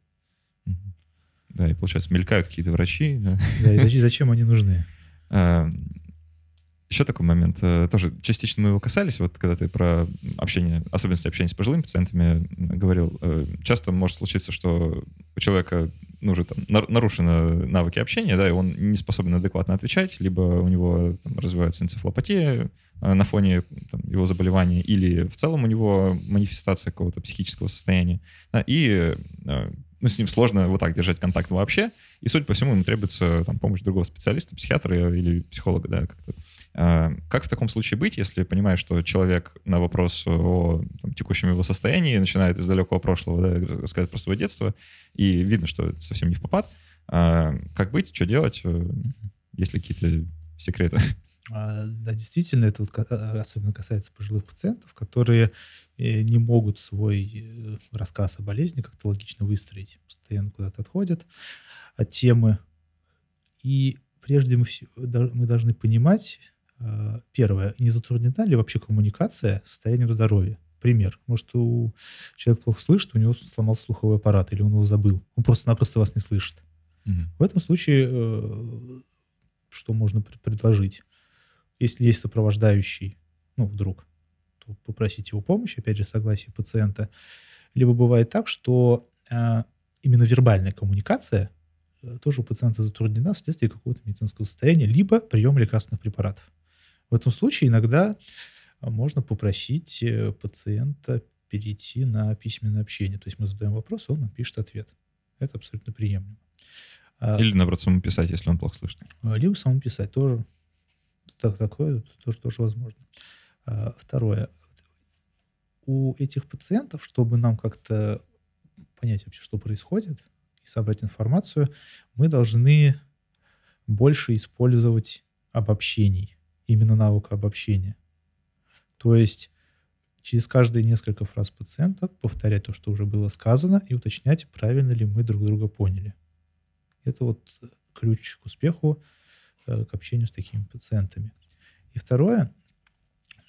Да, и получается, мелькают какие-то врачи. Да, да и зачем, зачем они нужны? А, еще такой момент, э, тоже частично мы его касались, вот когда ты про общение, особенности общения с пожилыми пациентами говорил, э, часто может случиться, что у человека ну, уже там нарушены навыки общения, да, и он не способен адекватно отвечать, либо у него там, развивается энцефалопатия э, на фоне там, его заболевания, или в целом у него манифестация какого-то психического состояния, да, и ну, с ним сложно вот так держать контакт вообще, и, судя по всему, ему требуется там, помощь другого специалиста, психиатра или психолога, да, как-то как в таком случае быть, если понимаешь, что человек на вопрос о там, текущем его состоянии начинает из далекого прошлого да, рассказать про свое детство, и видно, что это совсем не в попад. А, как быть, что делать, э, есть ли какие-то секреты? А, да, действительно, это вот а, особенно касается пожилых пациентов, которые э, не могут свой э, рассказ о болезни как-то логично выстроить, постоянно куда-то отходят от темы. И прежде мы, мы должны понимать, первое, не затруднена ли вообще коммуникация с состоянием здоровья? Пример. Может, у человека плохо слышит, у него сломался слуховой аппарат, или он его забыл. Он просто-напросто вас не слышит. Угу. В этом случае э, что можно предложить? Если есть сопровождающий, ну, вдруг, то попросить его помощи, опять же, согласие пациента. Либо бывает так, что э, именно вербальная коммуникация тоже у пациента затруднена вследствие какого-то медицинского состояния, либо прием лекарственных препаратов. В этом случае иногда а, можно попросить э, пациента перейти на письменное общение. То есть мы задаем вопрос, он нам пишет ответ. Это абсолютно приемлемо. А Или, наоборот, самому писать, если он плохо слышит. А, либо самому писать тоже. Так, такое тоже, тоже возможно. Второе. У этих пациентов, чтобы нам как-то понять вообще, что происходит, и собрать информацию, мы должны больше использовать обобщений именно навыка обобщения. То есть через каждые несколько фраз пациента повторять то, что уже было сказано, и уточнять, правильно ли мы друг друга поняли. Это вот ключ к успеху, э, к общению с такими пациентами. И второе,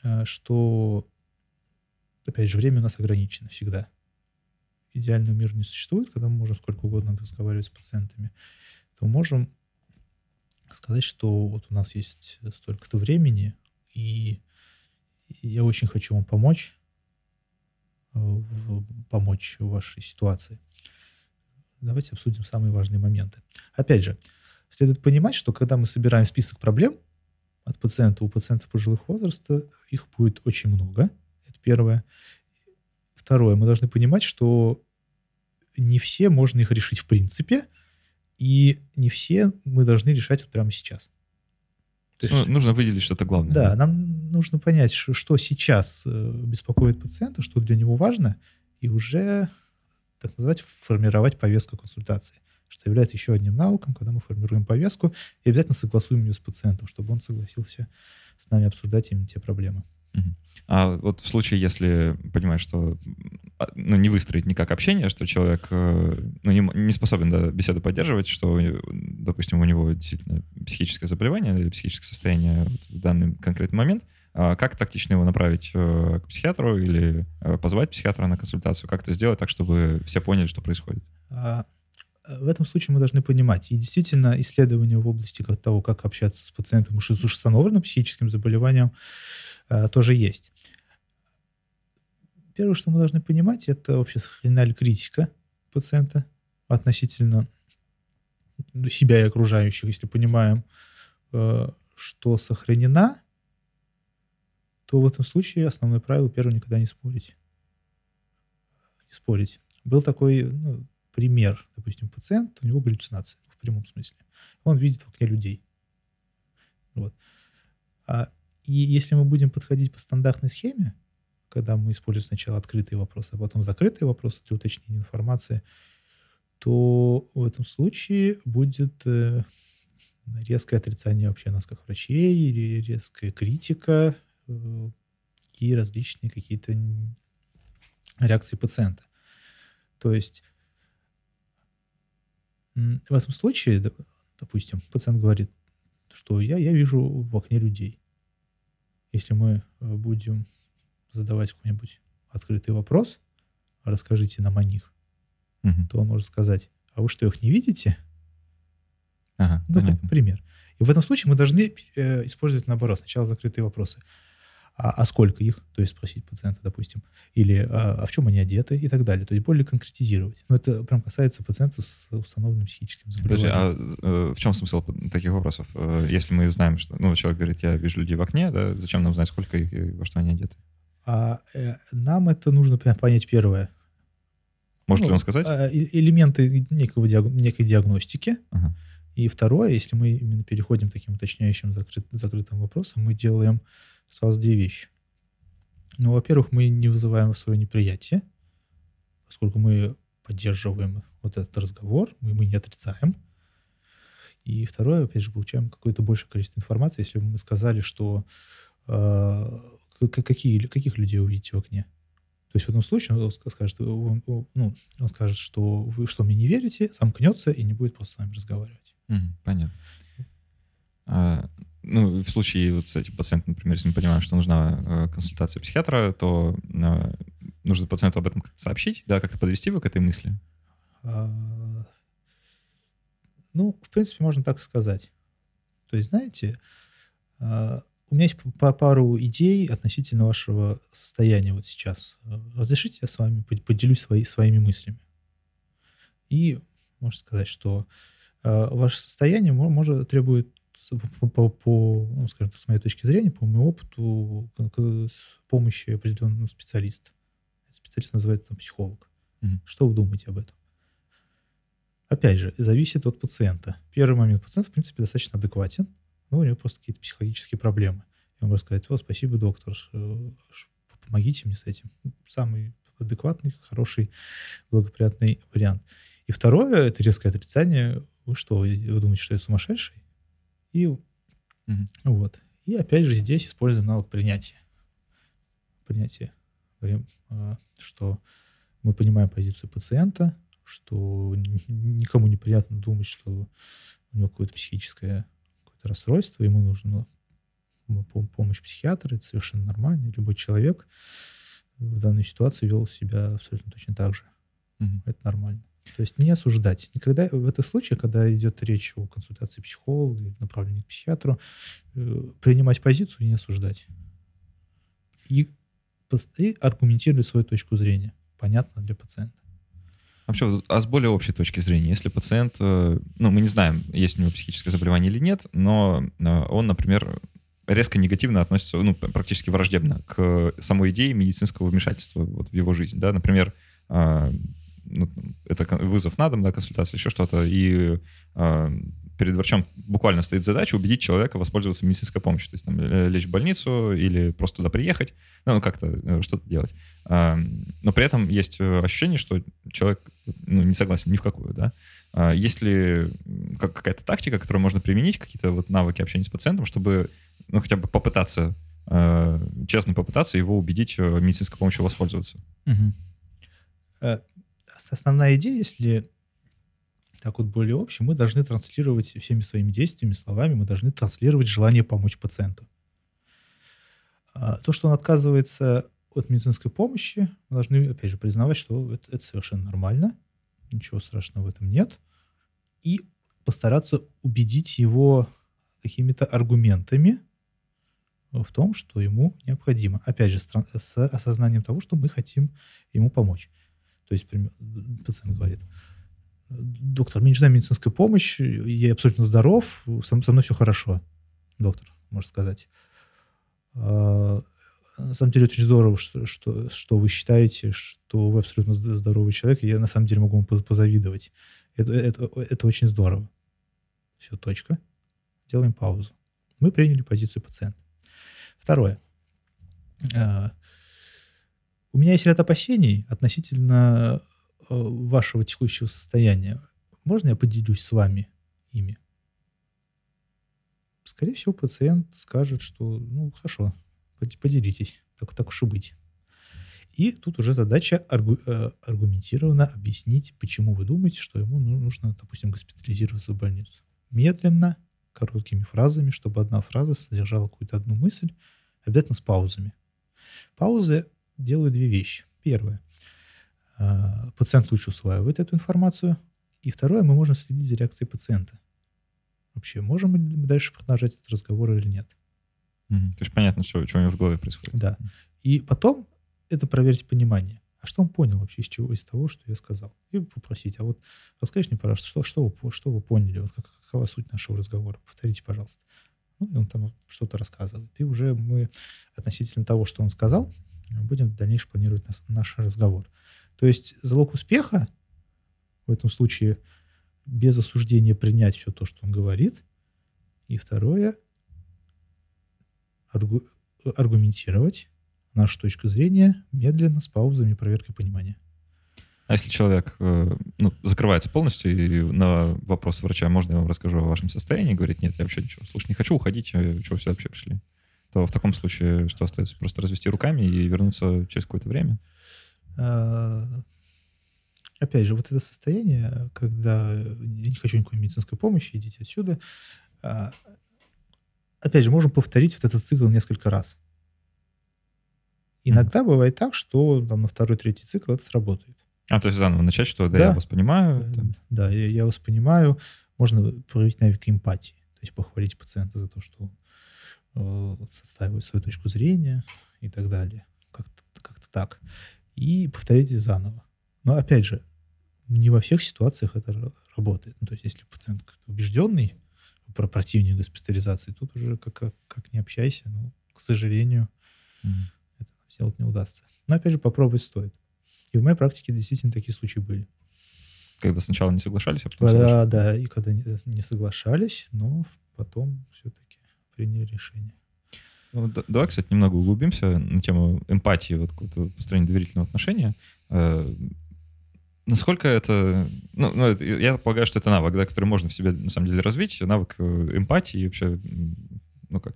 э, что, опять же, время у нас ограничено всегда. Идеального мира не существует, когда мы можем сколько угодно разговаривать с пациентами, то можем сказать, что вот у нас есть столько-то времени, и я очень хочу вам помочь, э, в, помочь в вашей ситуации. Давайте обсудим самые важные моменты. Опять же, следует понимать, что когда мы собираем список проблем от пациента, у пациентов пожилых возраста их будет очень много. Это первое. Второе, мы должны понимать, что не все можно их решить в принципе – и не все мы должны решать вот прямо сейчас. То есть, ну, нужно выделить что-то главное. Да, да, нам нужно понять, что, что сейчас э, беспокоит пациента, что для него важно, и уже, так называть, формировать повестку консультации, что является еще одним навыком, когда мы формируем повестку и обязательно согласуем ее с пациентом, чтобы он согласился с нами обсуждать именно те проблемы. А вот в случае, если понимаешь, что а, ну, не выстроить никак общение, что человек э, ну, не, не способен да, беседу поддерживать, что, допустим, у него действительно психическое заболевание или психическое состояние в данный конкретный момент, а как тактично его направить э, к психиатру или э, позвать психиатра на консультацию? Как это сделать так, чтобы все поняли, что происходит? А, в этом случае мы должны понимать, и действительно исследования в области того, как общаться с пациентом с установленным психическим заболеванием, тоже есть. Первое, что мы должны понимать, это вообще сохранена ли критика пациента относительно себя и окружающих. Если понимаем, э, что сохранена, то в этом случае основное правило первое никогда не спорить. Не спорить. Был такой ну, пример, допустим, пациент, у него галлюцинации в прямом смысле. Он видит в окне людей. Вот. А, и если мы будем подходить по стандартной схеме, когда мы используем сначала открытые вопросы, а потом закрытые вопросы для уточнения информации, то в этом случае будет э, резкое отрицание вообще нас как врачей или резкая критика э, и различные какие-то реакции пациента. То есть в этом случае, допустим, пациент говорит, что я, я вижу в окне людей. Если мы э, будем задавать какой-нибудь открытый вопрос, расскажите нам о них, угу. то он может сказать, а вы что, их не видите? Ага, ну, понятно. пример. И в этом случае мы должны э, использовать наоборот. Сначала закрытые вопросы. А, а сколько их? То есть спросить пациента, допустим. Или а, а в чем они одеты и так далее. То есть более конкретизировать. Но это прям касается пациентов с установленным психическим заболеванием. Подожди, а э, в чем смысл таких вопросов? Э, если мы знаем, что ну, человек говорит, я вижу людей в окне, да, зачем нам знать, сколько их и во что они одеты? А э, нам это нужно понять первое. Может ну, ли он сказать? А, элементы некого диаг... некой диагностики. Ага. И второе, если мы именно переходим таким уточняющим закрыт... закрытым вопросам, мы делаем сразу две вещи. Ну, во-первых, мы не вызываем свое неприятие, поскольку мы поддерживаем вот этот разговор, мы, мы не отрицаем. И второе, опять же, получаем какое-то большее количество информации, если бы мы сказали, что э, какие, каких людей увидите в окне. То есть в этом случае он скажет, он, ну, он скажет, что вы что мне не верите, замкнется и не будет просто с вами разговаривать. Понятно. А, ну, в случае вот с этим пациентом, например, если мы понимаем, что нужна э, консультация психиатра, то э, нужно пациенту об этом как-то сообщить, да, как-то подвести его к этой мысли? А, ну, в принципе, можно так сказать. То есть, знаете, а, у меня есть пару идей относительно вашего состояния вот сейчас. Разрешите я с вами поделюсь свои, своими мыслями. И можно сказать, что э, ваше состояние может, требует по, по, по ну, скажем, с моей точки зрения, по моему опыту, помощи определенного специалиста. Специалист называется там, психолог. Mm-hmm. Что вы думаете об этом? Опять же, зависит от пациента. Первый момент. Пациент, в принципе, достаточно адекватен ну, у него просто какие-то психологические проблемы. Я могу сказать, о, спасибо, доктор, помогите мне с этим. Самый адекватный, хороший, благоприятный вариант. И второе, это резкое отрицание. Вы что, вы думаете, что я сумасшедший? И угу. вот. И опять же здесь используем навык принятия. Принятие. А, что мы понимаем позицию пациента, что никому неприятно думать, что у него какое-то психическое какое-то расстройство, ему нужно помощь психиатра, это совершенно нормально. Любой человек в данной ситуации вел себя абсолютно точно так же. Угу. Это нормально. То есть не осуждать. Никогда в этом случае, когда идет речь о консультации психолога направлении к психиатру, э, принимать позицию и не осуждать. И, и аргументировать свою точку зрения. Понятно для пациента. Вообще, а с более общей точки зрения, если пациент, э, ну, мы не знаем, есть у него психическое заболевание или нет, но э, он, например, резко негативно относится, ну, практически враждебно к самой идее медицинского вмешательства вот в его жизнь, да, например, ну, это вызов на дом, да, консультация, еще что-то, и э, перед врачом буквально стоит задача убедить человека воспользоваться медицинской помощью, то есть там лечь в больницу или просто туда приехать, ну, как-то э, что-то делать. Э, но при этом есть ощущение, что человек ну, не согласен ни в какую, да. Э, есть ли какая-то тактика, которую можно применить, какие-то вот навыки общения с пациентом, чтобы ну, хотя бы попытаться, э, честно попытаться его убедить э, медицинской помощью воспользоваться. Угу. Основная идея, если так вот более общем, мы должны транслировать всеми своими действиями, словами, мы должны транслировать желание помочь пациенту. А то, что он отказывается от медицинской помощи, мы должны, опять же, признавать, что это, это совершенно нормально, ничего страшного в этом нет. и постараться убедить его какими-то аргументами в том, что ему необходимо. Опять же, с осознанием того, что мы хотим ему помочь. То есть пациент говорит, доктор, мне нужна медицинская помощь, я абсолютно здоров, со, со мной все хорошо. Доктор, может сказать. А, на самом деле очень здорово, что, что, что вы считаете, что вы абсолютно здоровый человек, и я на самом деле могу вам позавидовать. Это, это, это очень здорово. Все, точка. Делаем паузу. Мы приняли позицию пациента. Второе. А, у меня есть ряд опасений относительно э, вашего текущего состояния. Можно я поделюсь с вами ими? Скорее всего, пациент скажет, что, ну, хорошо, поделитесь, так, так уж и быть. И тут уже задача аргу, э, аргументированно объяснить, почему вы думаете, что ему ну, нужно, допустим, госпитализироваться в больницу. Медленно, короткими фразами, чтобы одна фраза содержала какую-то одну мысль, обязательно с паузами. Паузы делают две вещи. Первое. Э, пациент лучше усваивает эту информацию. И второе, мы можем следить за реакцией пациента. Вообще, можем мы дальше продолжать этот разговор или нет. Mm-hmm. То есть понятно, что, что у него в голове происходит. Да. И потом это проверить понимание. А что он понял вообще из чего, из того, что я сказал? И попросить, а вот расскажите мне, пожалуйста, что, что, вы, что вы поняли, вот как, какова суть нашего разговора? Повторите, пожалуйста. Ну, и он там что-то рассказывает. И уже мы относительно того, что он сказал, будем дальнейшее планировать наш, наш разговор. То есть залог успеха в этом случае без осуждения принять все то, что он говорит. И второе, аргу, аргументировать нашу точку зрения медленно, с паузами, проверкой понимания. А если человек э, ну, закрывается полностью и на вопрос врача, можно я вам расскажу о вашем состоянии, говорит, нет, я вообще ничего, слушай, не хочу уходить, чего сюда вообще пришли? То в таком случае что остается? Просто развести руками и вернуться через какое-то время? А, опять же, вот это состояние, когда я не хочу никакой медицинской помощи, идите отсюда, а, опять же, можем повторить вот этот цикл несколько раз. Иногда mm-hmm. бывает так, что там, на второй, третий цикл это сработает. А, то есть заново начать, что да, да. я вас понимаю. Там. Э, да, я, я вас понимаю. Можно проявить навык эмпатии. То есть похвалить пациента за то, что он э, отстаивает свою точку зрения и так далее. Как-то, как-то так. И повторите заново. Но опять же, не во всех ситуациях это работает. Ну, то есть если пациент убежденный про противник госпитализации, тут уже как, как, как не общайся, но, к сожалению, mm-hmm сделать не удастся. Но, опять же, попробовать стоит. И в моей практике действительно такие случаи были. Когда сначала не соглашались, а потом соглашались? Да, и когда не, не соглашались, но потом все-таки приняли решение. Ну, да, давай, кстати, немного углубимся на тему эмпатии, вот построения доверительного отношения. Э, насколько это... Ну, ну, я полагаю, что это навык, да, который можно в себе, на самом деле, развить. Навык э, эмпатии и вообще, ну, как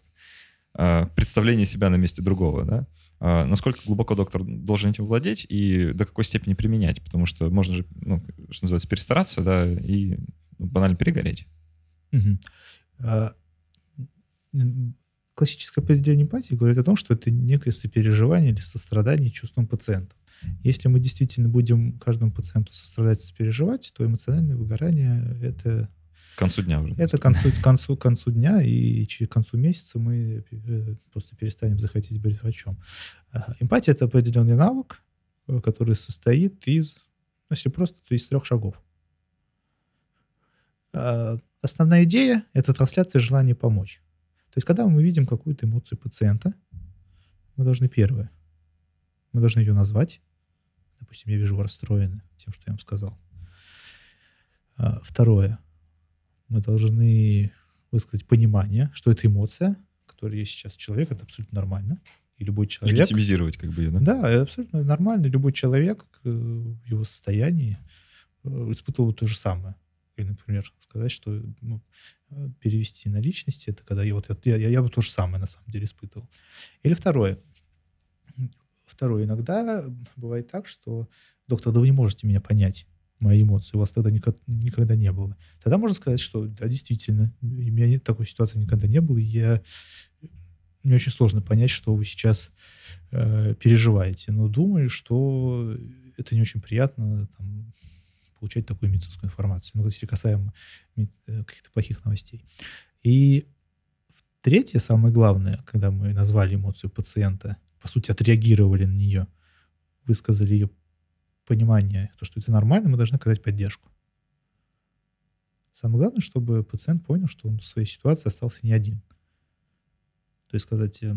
э, представление себя на месте другого, да. А, насколько глубоко доктор должен этим владеть и до какой степени применять, потому что можно же, ну, что называется, перестараться, да, и ну, банально перегореть. Угу. Классическое определение эмпатии говорит о том, что это некое сопереживание или сострадание чувствам пациента. Если мы действительно будем каждому пациенту сострадать и сопереживать, то эмоциональное выгорание — это к концу дня уже. Это к концу, к концу, к концу дня, и к концу месяца мы э, просто перестанем захотеть быть врачом. Эмпатия — это определенный навык, э, который состоит из, ну, если просто, то из трех шагов. А, основная идея — это трансляция желания помочь. То есть, когда мы видим какую-то эмоцию пациента, мы должны первое, мы должны ее назвать. Допустим, я вижу, вы расстроены тем, что я вам сказал. А, второе, мы должны высказать понимание, что это эмоция, которая есть сейчас человек, это абсолютно нормально. И любой человек... Легитимизировать как бы ее, да? Да, это абсолютно нормально. Любой человек э, в его состоянии э, испытывал то же самое. Или, например, сказать, что ну, перевести на личности, это когда я вот я, я, я бы то же самое на самом деле испытывал. Или второе. Второе. Иногда бывает так, что доктор, да вы не можете меня понять мои эмоции у вас тогда никогда, никогда не было. Тогда можно сказать, что да, действительно, у меня такой ситуации никогда не было, и я мне очень сложно понять, что вы сейчас э, переживаете. Но думаю, что это не очень приятно там, получать такую медицинскую информацию, ну, если касаемо э, каких-то плохих новостей. И третье, самое главное, когда мы назвали эмоцию пациента, по сути, отреагировали на нее, высказали ее понимание, то, что это нормально, мы должны оказать поддержку. Самое главное, чтобы пациент понял, что он в своей ситуации остался не один. То есть сказать, э,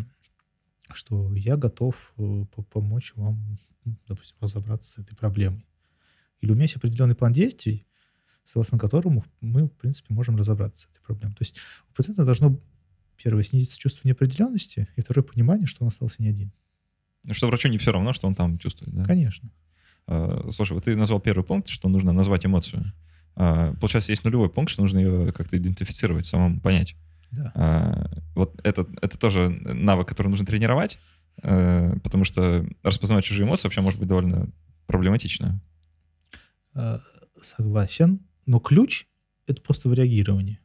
что я готов э, помочь вам, допустим, разобраться с этой проблемой. Или у меня есть определенный план действий, согласно которому мы, в принципе, можем разобраться с этой проблемой. То есть у пациента должно, первое, снизиться чувство неопределенности, и второе, понимание, что он остался не один. Что врачу не все равно, что он там чувствует, да? Конечно. А, слушай, вот ты назвал первый пункт, что нужно назвать эмоцию. А, получается, есть нулевой пункт, что нужно ее как-то идентифицировать, самому понять. Да. А, вот это, это тоже навык, который нужно тренировать, э, потому что распознавать чужие эмоции вообще может быть довольно проблематично. А, согласен. Но ключ — это просто в реагировании.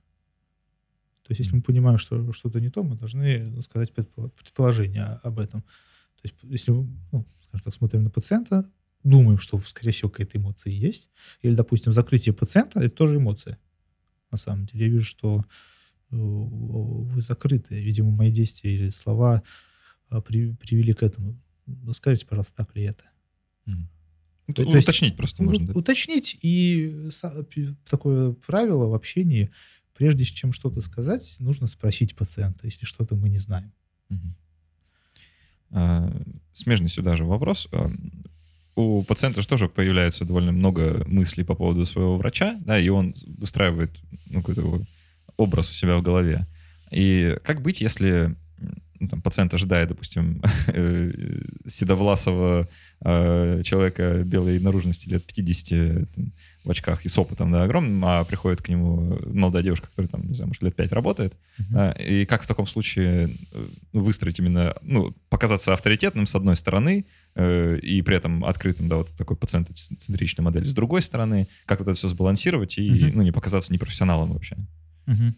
То есть, если мы понимаем, что что-то не то, мы должны сказать предположение об этом. То есть, если мы, ну, скажем так, смотрим на пациента, думаем, что, скорее всего, какая-то эмоция есть. Или, допустим, закрытие пациента — это тоже эмоция. На самом деле, я вижу, что э, вы закрыты. Видимо, мои действия или слова при, привели к этому. Скажите, пожалуйста, так ли это? Mm. То, то уточнить есть, просто можно. Да? Уточнить и такое правило в общении, прежде чем что-то сказать, нужно спросить пациента, если что-то мы не знаем. Угу. А, смежный сюда же вопрос. А, у пациента же тоже появляется довольно много мыслей по поводу своего врача, да, и он выстраивает ну, какой-то образ у себя в голове. И как быть, если ну, там, пациент ожидает, допустим, э, седовласого э, человека белой наружности лет 50 там, в очках и с опытом, да, огромным, а приходит к нему молодая девушка, которая там, не знаю, может, лет 5 работает, uh-huh. да, и как в таком случае э, выстроить именно, ну, показаться авторитетным с одной стороны, э, и при этом открытым, да, вот такой пациентоцентричной модель с другой стороны, как вот это все сбалансировать и, uh-huh. ну, не показаться непрофессионалом вообще. Uh-huh.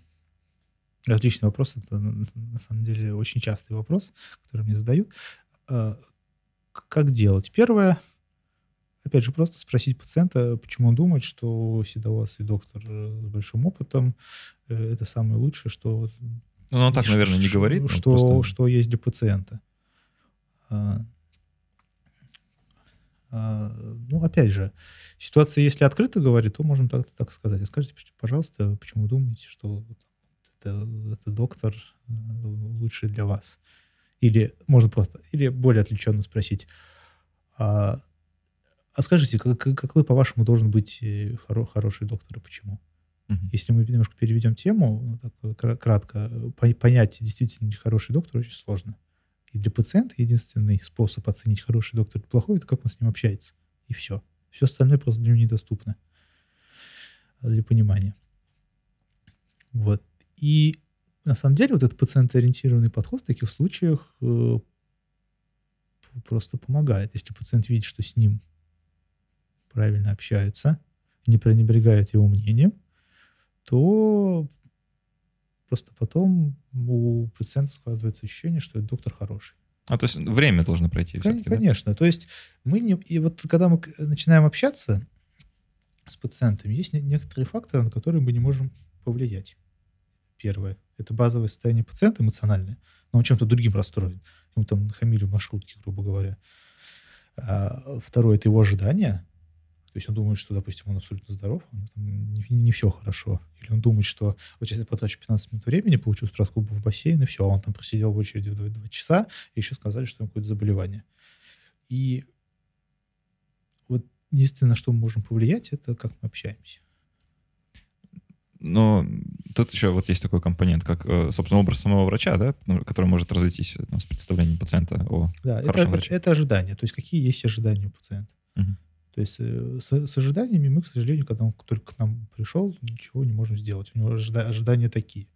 Отличный вопрос. Это на самом деле очень частый вопрос, который мне задают. Как делать? Первое, опять же, просто спросить пациента, почему он думает, что седовласый доктор э, с большим опытом э, это самое лучшее, что... Ну, он так, что, наверное, не говорит. Что, просто... что есть для пациента. А, а, ну, опять же, ситуация, если открыто говорит, то можем так, так сказать. А скажите, пожалуйста, почему вы думаете, что это, это доктор э, лучший для вас? Или можно просто, или более отвлеченно спросить, а, а скажите, как, какой, по-вашему, должен быть э, хоро, хороший доктор и почему? Угу. Если мы немножко переведем тему, ну, так, кратко, понять, действительно ли хороший доктор очень сложно. И для пациента единственный способ оценить хороший доктор или плохой, это как он с ним общается. И все. Все остальное просто для него недоступно для понимания. Вот. И на самом деле вот этот пациентоориентированный подход в таких случаях э, просто помогает. Если пациент видит, что с ним правильно общаются, не пренебрегают его мнением, то просто потом у пациента складывается ощущение, что этот доктор хороший. А то есть время должно пройти? Конечно. Да? То есть мы не... И вот когда мы начинаем общаться с пациентами, есть некоторые факторы, на которые мы не можем повлиять. Первое. Это базовое состояние пациента эмоциональное. Но он чем-то другим расстроен. Ему там хамили в маршрутке, грубо говоря. А второе — это его ожидания. То есть он думает, что, допустим, он абсолютно здоров, а не, не все хорошо. Или он думает, что вот сейчас я потрачу 15 минут времени, получу справку в бассейн, и все, а он там просидел в очереди в 2, 2 часа, и еще сказали, что у него какое-то заболевание. И вот единственное, на что мы можем повлиять, это как мы общаемся. Но тут еще вот есть такой компонент, как, э, собственно, образ самого врача, да, который может разойтись там, с представлением пациента о да, хорошем это, враче. Это ожидание. То есть какие есть ожидания у пациента. Угу. То есть э, с, с ожиданиями мы, к сожалению, когда он только к нам пришел, ничего не можем сделать. У него ожида- ожидания такие.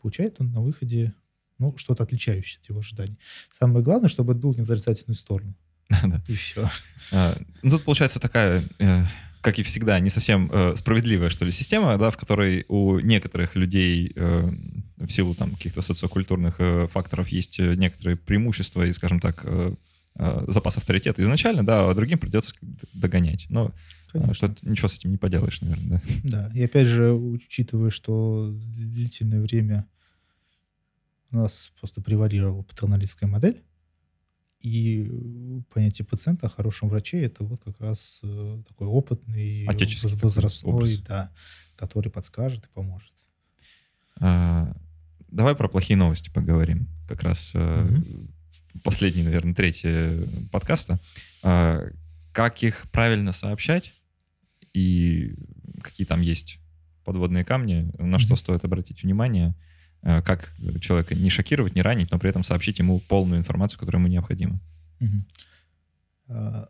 Получает он на выходе ну, что-то отличающееся от его ожиданий. Самое главное, чтобы это было не в отрицательную сторону. Да. И все. А, ну, тут получается такая э, как и всегда, не совсем э, справедливая, что ли, система, да, в которой у некоторых людей э, в силу там каких-то социокультурных э, факторов есть э, некоторые преимущества и, скажем так, э, э, запас авторитета изначально, да, а другим придется догонять. Но Конечно. Что ничего с этим не поделаешь, наверное, да? Да, и опять же, учитывая, что длительное время у нас просто превалировала патерналистская модель, и понятие пациента о хорошем враче это вот как раз э, такой опытный, возрастной, да, который подскажет и поможет. А, давай про плохие новости поговорим. Как раз угу. последний, наверное, третий подкаста. А, как их правильно сообщать и какие там есть подводные камни, на что стоит обратить внимание, э, как человека не шокировать, не ранить, но при этом сообщить ему полную информацию, которая ему необходима. А,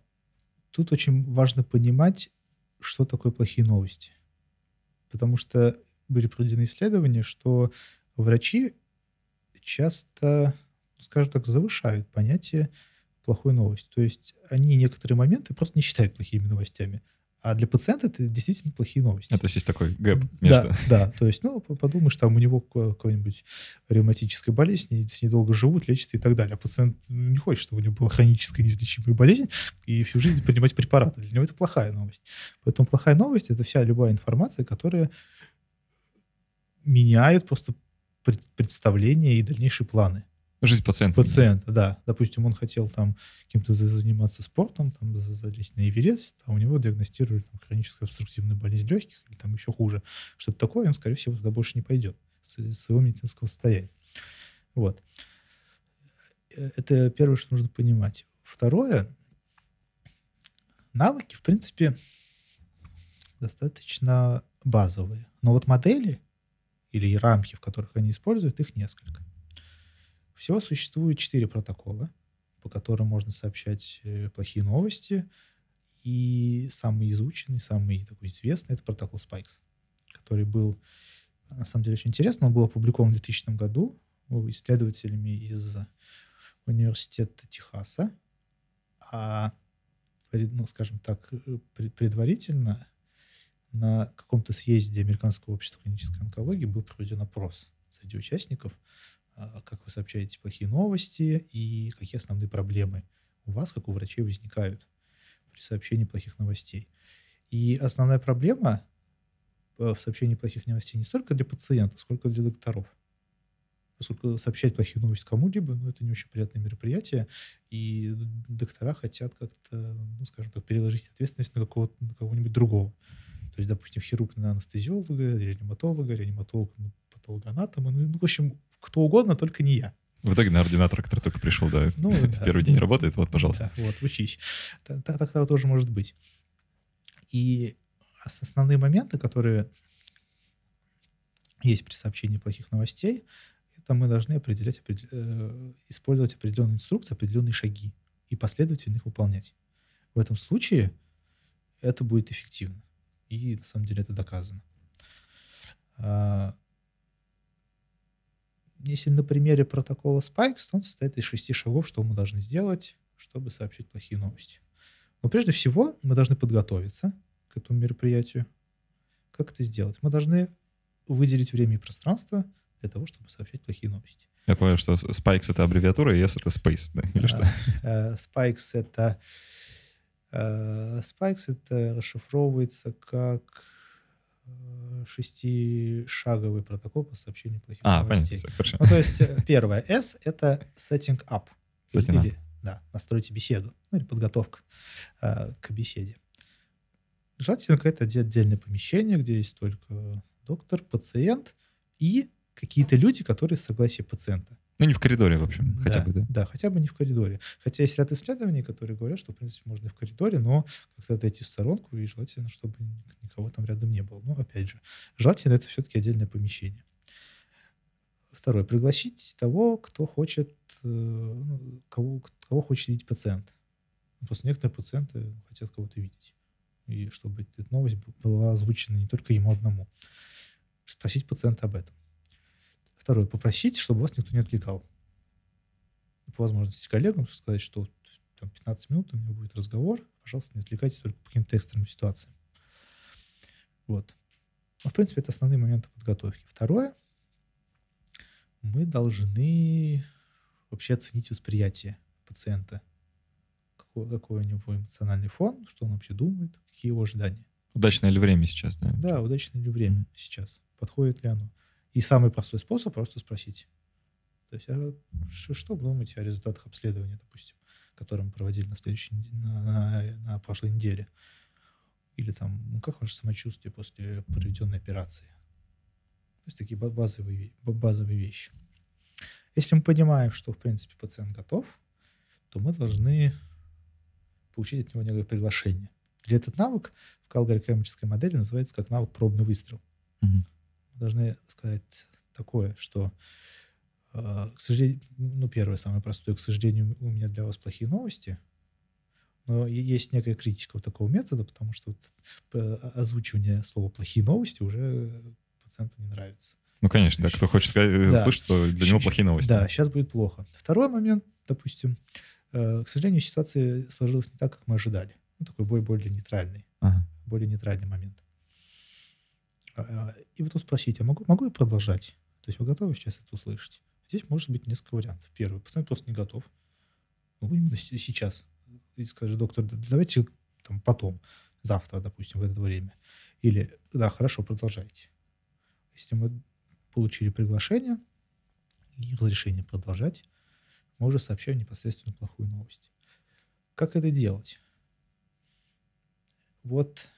тут очень важно понимать, что такое плохие новости. Потому что были проведены исследования, что врачи часто, скажем так, завышают понятие плохой новости. То есть они некоторые моменты просто не считают плохими новостями. А для пациента это действительно плохие новости. А, то есть есть такой гэп между... Да, да. То есть, ну, подумаешь, там у него какая-нибудь ревматическая болезнь, с ней долго живут, лечатся и так далее. А пациент ну, не хочет, чтобы у него была хроническая неизлечимая болезнь и всю жизнь принимать препараты. Для него это плохая новость. Поэтому плохая новость — это вся любая информация, которая меняет просто представление и дальнейшие планы. Жизнь пациента. Пациента, да. Допустим, он хотел там каким-то заниматься спортом, там залезть на Эверест, а у него диагностируют там, хроническую обструктивную болезнь легких или там еще хуже. Что-то такое, он, скорее всего, туда больше не пойдет своего медицинского состояния. Вот. Э, это первое, что нужно понимать. Второе, навыки, в принципе, достаточно базовые. Но вот модели или рамки, в которых они используют, их несколько. Всего существует четыре протокола, по которым можно сообщать э, плохие новости. И самый изученный, самый такой известный — это протокол Spikes, который был, на самом деле, очень интересный. Он был опубликован в 2000 году исследователями из университета Техаса. А, ну, скажем так, предварительно на каком-то съезде Американского общества клинической онкологии был проведен опрос среди участников как вы сообщаете плохие новости и какие основные проблемы у вас, как у врачей, возникают при сообщении плохих новостей. И основная проблема э, в сообщении плохих новостей не столько для пациента, сколько для докторов. Поскольку сообщать плохие новости кому-либо, ну, это не очень приятное мероприятие, и доктора хотят как-то, ну, скажем так, переложить ответственность на, какого на кого-нибудь другого. То есть, допустим, хирург на анестезиолога, реаниматолога, реаниматолог на патологоанатома, ну, в общем, кто угодно, только не я. В итоге на ординатора, который только пришел, да, ну, да. первый день работает, вот, пожалуйста. Да, вот, учись. Так, так, так тоже может быть. И основные моменты, которые есть при сообщении плохих новостей, это мы должны определять, э, использовать определенные инструкции, определенные шаги и последовательно их выполнять. В этом случае это будет эффективно. И на самом деле это доказано. А, если на примере протокола Spikes, то он состоит из шести шагов, что мы должны сделать, чтобы сообщить плохие новости. Но прежде всего мы должны подготовиться к этому мероприятию. Как это сделать? Мы должны выделить время и пространство для того, чтобы сообщать плохие новости. Я понял, что Spikes — это аббревиатура, и S — это Space, да? или что? Э, Spikes — это... Э, Spikes — это расшифровывается как шестишаговый протокол по сообщению плохих а, новостей. Понятно, хорошо. Ну, то есть э, первое S — это setting up. Setting или, да, настройте беседу, ну или подготовка э, к беседе. Желательно какое-то отдельное помещение, где есть только доктор, пациент и какие-то люди, которые с согласия пациента. Ну, не в коридоре, в общем, хотя да, бы, да? Да, хотя бы не в коридоре. Хотя есть ряд исследований, которые говорят, что, в принципе, можно и в коридоре, но как-то отойти в сторонку, и желательно, чтобы никого там рядом не было. Но, опять же, желательно это все-таки отдельное помещение. Второе. Пригласить того, кто хочет, э, ну, кого, кого хочет видеть пациент. Просто некоторые пациенты хотят кого-то видеть. И чтобы эта новость была озвучена не только ему одному. Спросить пациента об этом. Второе, попросить, чтобы вас никто не отвлекал. По возможности коллегам сказать, что там, 15 минут у меня будет разговор, пожалуйста, не отвлекайтесь только по каким-то экстренным ситуациям. Вот. Ну, в принципе, это основные моменты подготовки. Второе, мы должны вообще оценить восприятие пациента какой, какой у него эмоциональный фон, что он вообще думает, какие его ожидания. Удачное ли время сейчас, да? Да, удачное ли время сейчас, подходит ли оно. И самый простой способ просто спросить. То есть, а что, вы думаете о результатах обследования, допустим, которые мы проводили на следующей на, на, на прошлой неделе? Или там, ну, как ваше самочувствие после проведенной операции? То есть такие ба- базовые, базовые вещи. Если мы понимаем, что, в принципе, пациент готов, то мы должны получить от него некое приглашение. Или этот навык в калгорикомической модели называется как навык пробный выстрел. Мгм. Должны сказать такое, что, э, к сожалению, ну, первое, самое простое, к сожалению, у меня для вас плохие новости, но есть некая критика вот такого метода, потому что вот, э, озвучивание слова «плохие новости» уже пациенту не нравится. Ну, конечно, да. Кто хочет сказать, Да. слышать, что для него плохие новости. Да, сейчас будет плохо. Второй момент, допустим, э, к сожалению, ситуация сложилась не так, как мы ожидали. Ну, такой бой более нейтральный, Ага. более нейтральный момент. А, И потом спросить, а могу, могу я продолжать? То есть вы готовы сейчас это услышать? Здесь может быть несколько вариантов. Первый, пациент просто не готов. Ну, именно сейчас. И скажет, доктор, да- давайте там потом, завтра, допустим, в это время. Или, да, хорошо, продолжайте. Если мы получили приглашение и разрешение продолжать, мы уже сообщаем непосредственно плохую новость. Как это делать? Вот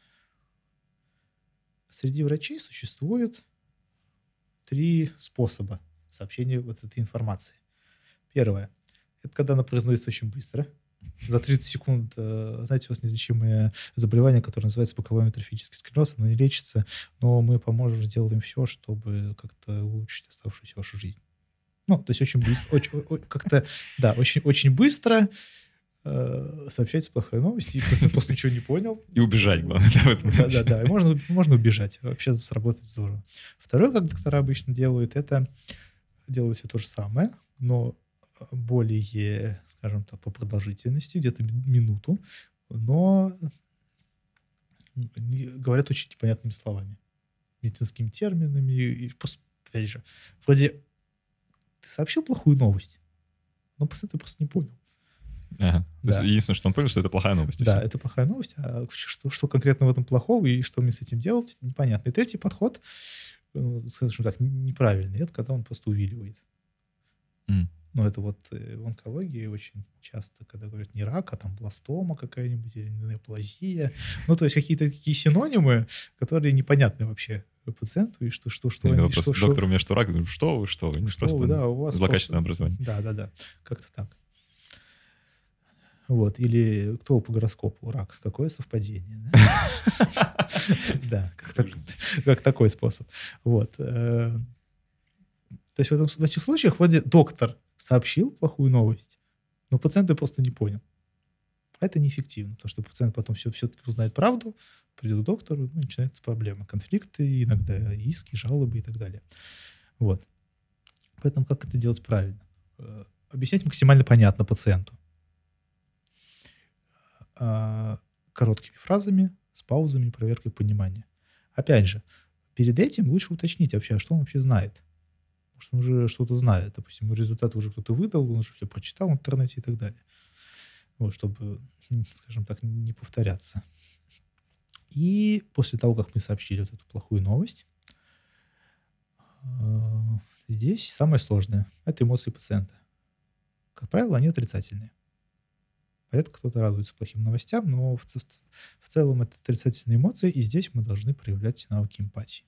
среди врачей существует три способа сообщения вот этой информации. Первое. Это когда она произносится очень быстро. За 30 секунд, э, знаете, у вас неизлечимое заболевание, которое называется боковой амитрофический склероз, оно не лечится, но мы поможем, сделаем все, чтобы как-то улучшить оставшуюся вашу жизнь. Ну, то есть очень быстро, очень, как-то, да, очень, очень быстро э, сообщается плохая новость, и пациент просто ничего не понял, И убежать, главное, да, да, да, можно, можно убежать. Вообще сработает здорово. Второе, как доктора обычно делают, это делают все то же самое, но более, скажем так, по продолжительности, где-то ми- минуту, но говорят очень непонятными словами, медицинскими терминами. И просто, опять же, вроде ты сообщил плохую новость, но пациент её просто не понял. Ага. То есть Да. единственное, что он понял, что это плохая новость. Да, всё. это плохая новость. А что, что конкретно в этом плохого и что мне с этим делать, непонятно. И третий подход, э, скажем так, неправильный, это когда он просто увиливает. М. Ну, это вот э, в онкологии очень часто, когда говорят не рак, а там бластома какая-нибудь или неоплазия. Ну, то есть какие-то такие синонимы, которые непонятны вообще пациенту, и что, что, что, И они- что, что- доктор, у меня что, рак? Говорю, Что вы, что вы? Что просто вы, да, у вас злокачественное просто- образование. Да, да, да. Как-то так. Вот. Или кто по гороскопу? Рак. Какое совпадение? да? Как так- как такой способ. Вот. э, То есть в, этих случаях вроде доктор сообщил плохую новость, но пациент ее просто не понял. А это неэффективно, потому что пациент потом все, все-таки узнает правду, придет к доктору, ну, начинаются проблемы. Конфликты, иногда иски, жалобы и так далее. Вот. Поэтому как это делать правильно? Э, Объяснять максимально понятно пациенту. А, Короткими фразами, с паузами, проверкой понимания. Опять же, перед этим лучше уточнить вообще, а что он вообще знает. Что он уже что-то знает. Допустим, результаты уже кто-то выдал, он уже все прочитал в интернете и так далее. Вот, чтобы, скажем так, не повторяться. И после того, как мы сообщили вот эту плохую новость, э, здесь самое сложное – это эмоции пациента. Как правило, они отрицательные. Редко кто-то радуется плохим новостям, но в, ц- в целом это отрицательные эмоции, и здесь мы должны проявлять навыки эмпатии.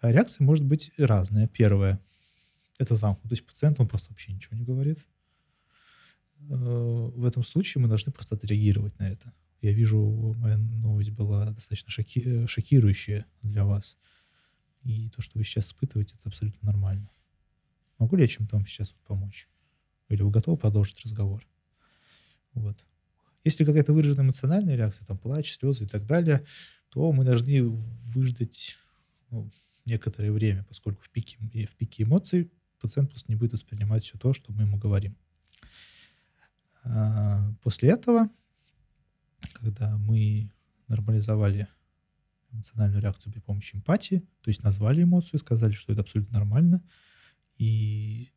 А реакция может быть разная. Первое – это замкнутость. То есть пациент, он просто вообще ничего не говорит. Э, В этом случае мы должны просто отреагировать на это. Я вижу, моя новость была достаточно шоки- шокирующая для вас. И то, что вы сейчас испытываете, это абсолютно нормально. Могу ли я чем-то вам сейчас помочь? Или вы готовы продолжить разговор? Вот. Если какая-то выраженная эмоциональная реакция, там плач, слезы и так далее, то мы должны выждать ну, некоторое время, поскольку в пике, в пике эмоций пациент просто не будет воспринимать все то, что мы ему говорим. А, После этого, когда мы нормализовали эмоциональную реакцию при помощи эмпатии, то есть назвали эмоцию, сказали, что это абсолютно нормально, и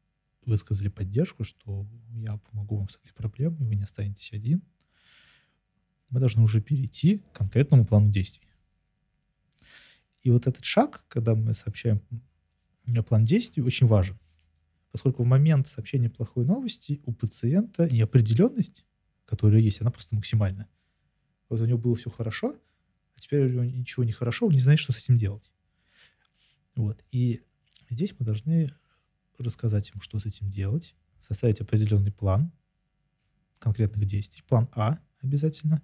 высказали поддержку, что я помогу вам с этой проблемой, вы не останетесь один, мы должны уже перейти к конкретному плану действий. И вот этот шаг, когда мы сообщаем план действий, очень важен. Поскольку в момент сообщения плохой новости у пациента неопределенность, которая есть, она просто максимальна. Вот у него было все хорошо, а теперь у него ничего не хорошо, он не знает, что с этим делать. Вот. И здесь мы должны рассказать ему, что с этим делать, составить определенный план конкретных действий. План А обязательно.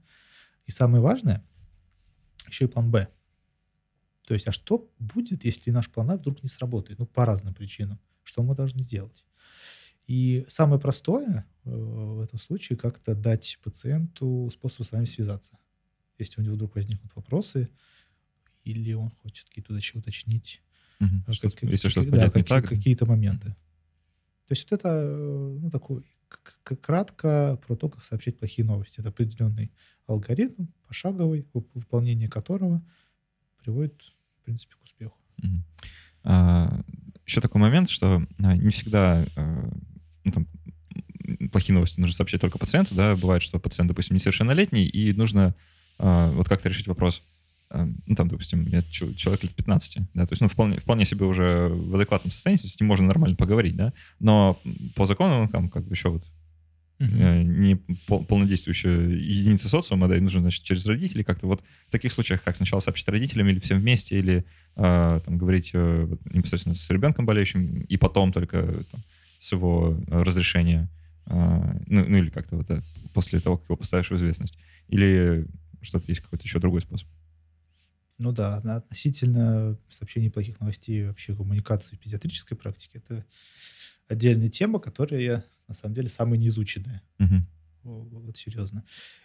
И самое важное, еще и план Б. То есть, а что будет, если наш план А вдруг не сработает? Ну, по разным причинам. Что мы должны сделать? И самое простое э, в этом случае как-то дать пациенту способ с вами связаться. Если у него вдруг возникнут вопросы, или он хочет какие-то уточнить, угу. что, как, если что-то да, какие, так. какие-то моменты. То есть вот это э, ну, такой кратко про то, как сообщать плохие новости. Это определенный алгоритм, пошаговый, выполнение которого приводит, в принципе, к успеху. Угу. А, еще такой момент, что а, не всегда а, ну, там, плохие новости нужно сообщать только пациенту, да, бывает, что пациент, допустим, несовершеннолетний, и нужно а, вот как-то решить вопрос, а, ну, там, допустим, я человек лет 15, да, то есть, ну, вполне, вполне себе уже в адекватном состоянии, с ним можно нормально поговорить, да, но по закону, там, как бы еще вот uh-huh. не пол, полнодействующая единица социума, да, и нужно, значит, через родителей как-то вот в таких случаях, как сначала сообщить родителям или всем вместе, или э, там говорить э, непосредственно с ребенком болеющим, и потом только там, с его разрешения, э, ну, ну или как-то вот после того, как его поставишь в известность. Или что-то есть какой-то еще другой способ. Ну да, относительно сообщений плохих новостей вообще коммуникации в педиатрической практике, это отдельная тема, которая на самом деле самая неизученная. Угу. Вот серьезно.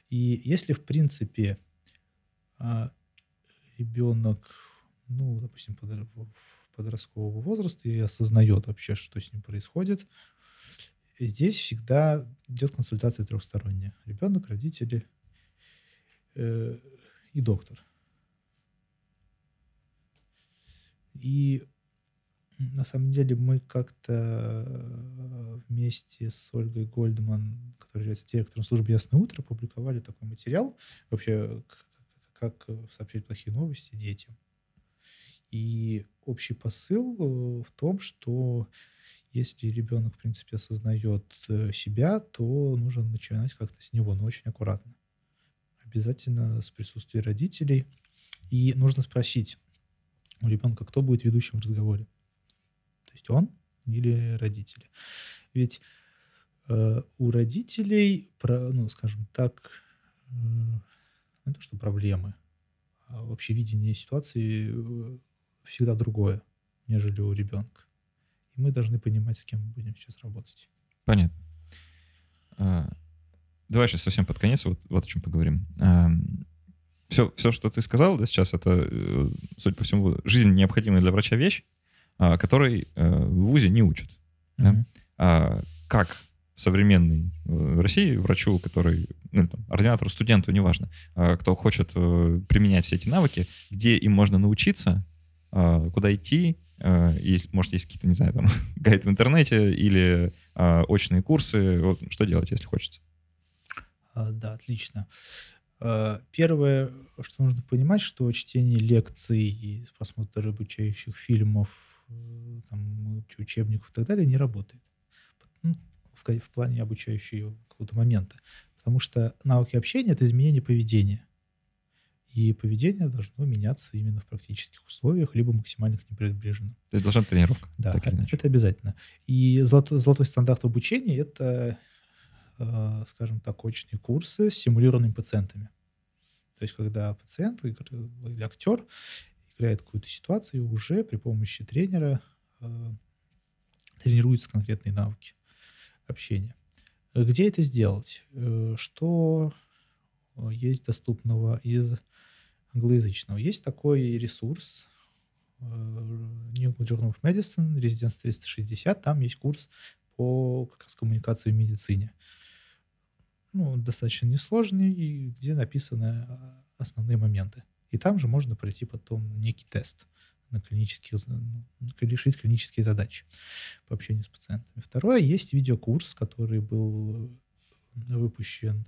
И если, в принципе, а, ребенок, ну, допустим, подросткового возраста и осознает вообще, что с ним происходит, здесь всегда идет консультация трехсторонняя. Ребенок, родители э, и доктор. И на самом деле мы как-то э, вместе с Ольгой Гольдман, которая является директором службы «Ясное утро», публиковали такой материал, вообще как сообщать плохие новости детям. И общий посыл э, в том, что если ребенок, в принципе, осознает э, себя, то нужно начинать как-то с него, но очень аккуратно. Обязательно с присутствия родителей. И нужно спросить у ребенка, кто будет ведущим в разговоре. То есть он или родители. Ведь э, у родителей, про, ну, скажем так, э, не то, что проблемы, а вообще видение ситуации э, всегда другое, нежели у ребенка. И мы должны понимать, с кем мы будем сейчас работать. Понятно. А, давай сейчас совсем под конец вот, вот о чем поговорим. А, все, все, что ты сказал да, сейчас, это, э, судя по всему, жизнь необходимая для врача вещь. А, который э, в ВУЗе не учат. Mm-hmm. Да? А как в современной э, России врачу, который, ну, там, ординатору, студенту, неважно, а, кто хочет применять все эти навыки, где им можно научиться, а, куда идти, есть, может, есть какие-то, не знаю, там, гайд в интернете или очные курсы, вот, что делать, если хочется? Да, отлично. Первое, что нужно понимать, что чтение лекций, просмотр обучающих фильмов, Э, там, учебников и так далее не работает. Ну, в, в плане обучающего какого-то момента. Потому что навыки общения — это изменение поведения. И поведение должно меняться именно в практических условиях, либо максимально к ним приближено. То есть должна тренировка. Да, это обязательно. И золотой, золотой стандарт в обучении — это, э, скажем так, очные курсы с симулированными пациентами. То есть когда пациент или актер играет какую-то ситуацию, уже при помощи тренера э, тренируются конкретные навыки общения. Где это сделать? Э, что есть доступного из англоязычного? Есть такой ресурс э, New England Journal of Medicine, Residence 360, там есть курс по как раз коммуникации в медицине. Ну, достаточно несложный, где написаны основные моменты. И там же можно пройти потом некий тест на клинических, ну, решить клинические задачи по общению с пациентами. Второе, есть видеокурс, который был выпущен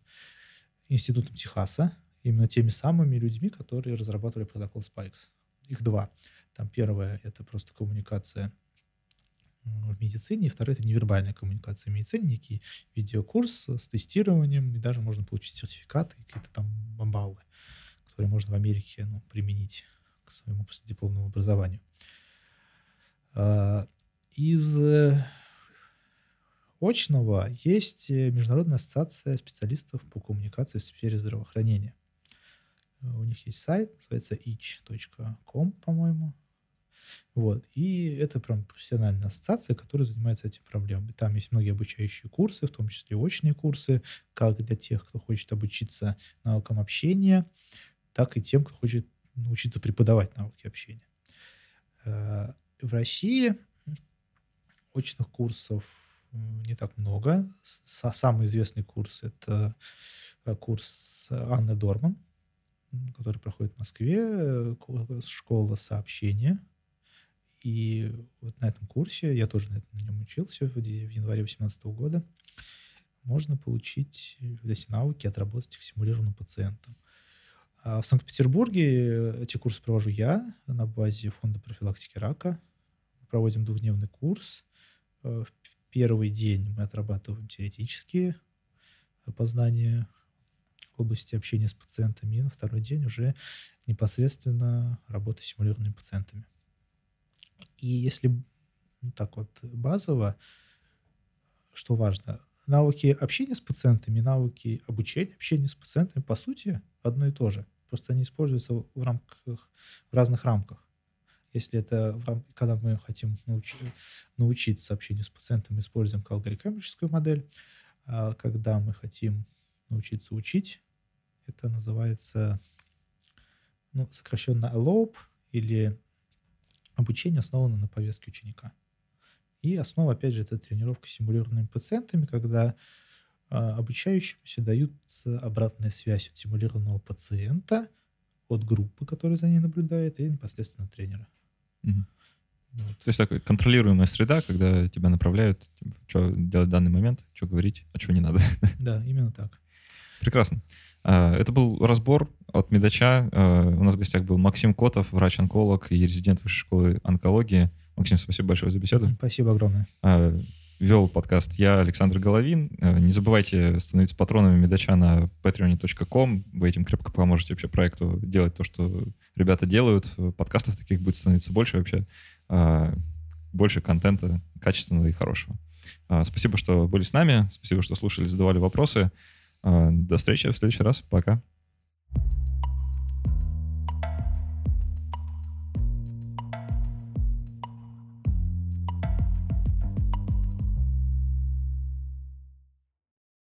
Институтом Техаса, именно теми самыми людьми, которые разрабатывали протокол Spikes. Их два. Там первое — это просто коммуникация в медицине, и второе — это невербальная коммуникация в медицине, некий видеокурс с тестированием, и даже можно получить сертификаты, какие-то там баллы, которые можно в Америке ну, применить к своему постдипломному образованию. А, из э, очного есть Международная ассоциация специалистов по коммуникации в сфере здравоохранения. У них есть сайт, называется itch.com, по-моему. Вот. И это прям профессиональная ассоциация, которая занимается этим проблемами. Там есть многие обучающие курсы, в том числе очные курсы, как для тех, кто хочет обучиться навыкам общения, так и тем, кто хочет научиться преподавать навыки общения. Э, в России очных курсов не так много. Самый известный курс — это э, курс Анны Дорман, который проходит в Москве, э, школа сообщения — и вот на этом курсе, я тоже на, этом, на нем учился в, в январе 2018 года, можно получить эти навыки, отработать их симулированным пациентом. А в Санкт-Петербурге эти курсы провожу я на базе фонда профилактики рака. Мы проводим двухдневный курс. Э, в первый день мы отрабатываем теоретические познания в области общения с пациентами, и на второй день уже непосредственно работа с симулированными пациентами. И если ну, так вот базово, что важно, навыки общения с пациентами, навыки обучения общения с пациентами, по сути, одно и то же. Просто они используются в рамках, в разных рамках. Если это когда мы хотим научи... научиться общению с пациентом, используем алгоритмическую модель. А когда мы хотим научиться учить, это называется ну, сокращенно LOAP или Обучение основано на повестке ученика. И основа, опять же, это тренировка с симулированными пациентами, когда э, обучающимся даются обратная связь от симулированного пациента, от группы, которая за ней наблюдает, и непосредственно тренера. Угу. Вот. То есть такая контролируемая среда, когда тебя направляют, типа, что делать в данный момент, что говорить, а что не надо. Да, именно так. Прекрасно. А, это был разбор от Медача. А, у нас в гостях был Максим Котов, врач-онколог и резидент Высшей школы онкологии. Максим, спасибо большое за беседу. Спасибо огромное. А, вел подкаст я, Александр Головин. Не забывайте становиться патронами Медача на patreon.com. Вы этим крепко поможете вообще проекту делать то, что ребята делают. Подкастов таких будет становиться больше вообще. Больше контента качественного и хорошего. Спасибо, что были с нами. Спасибо, что слушали, задавали вопросы. А, до встречи в следующий раз. Пока.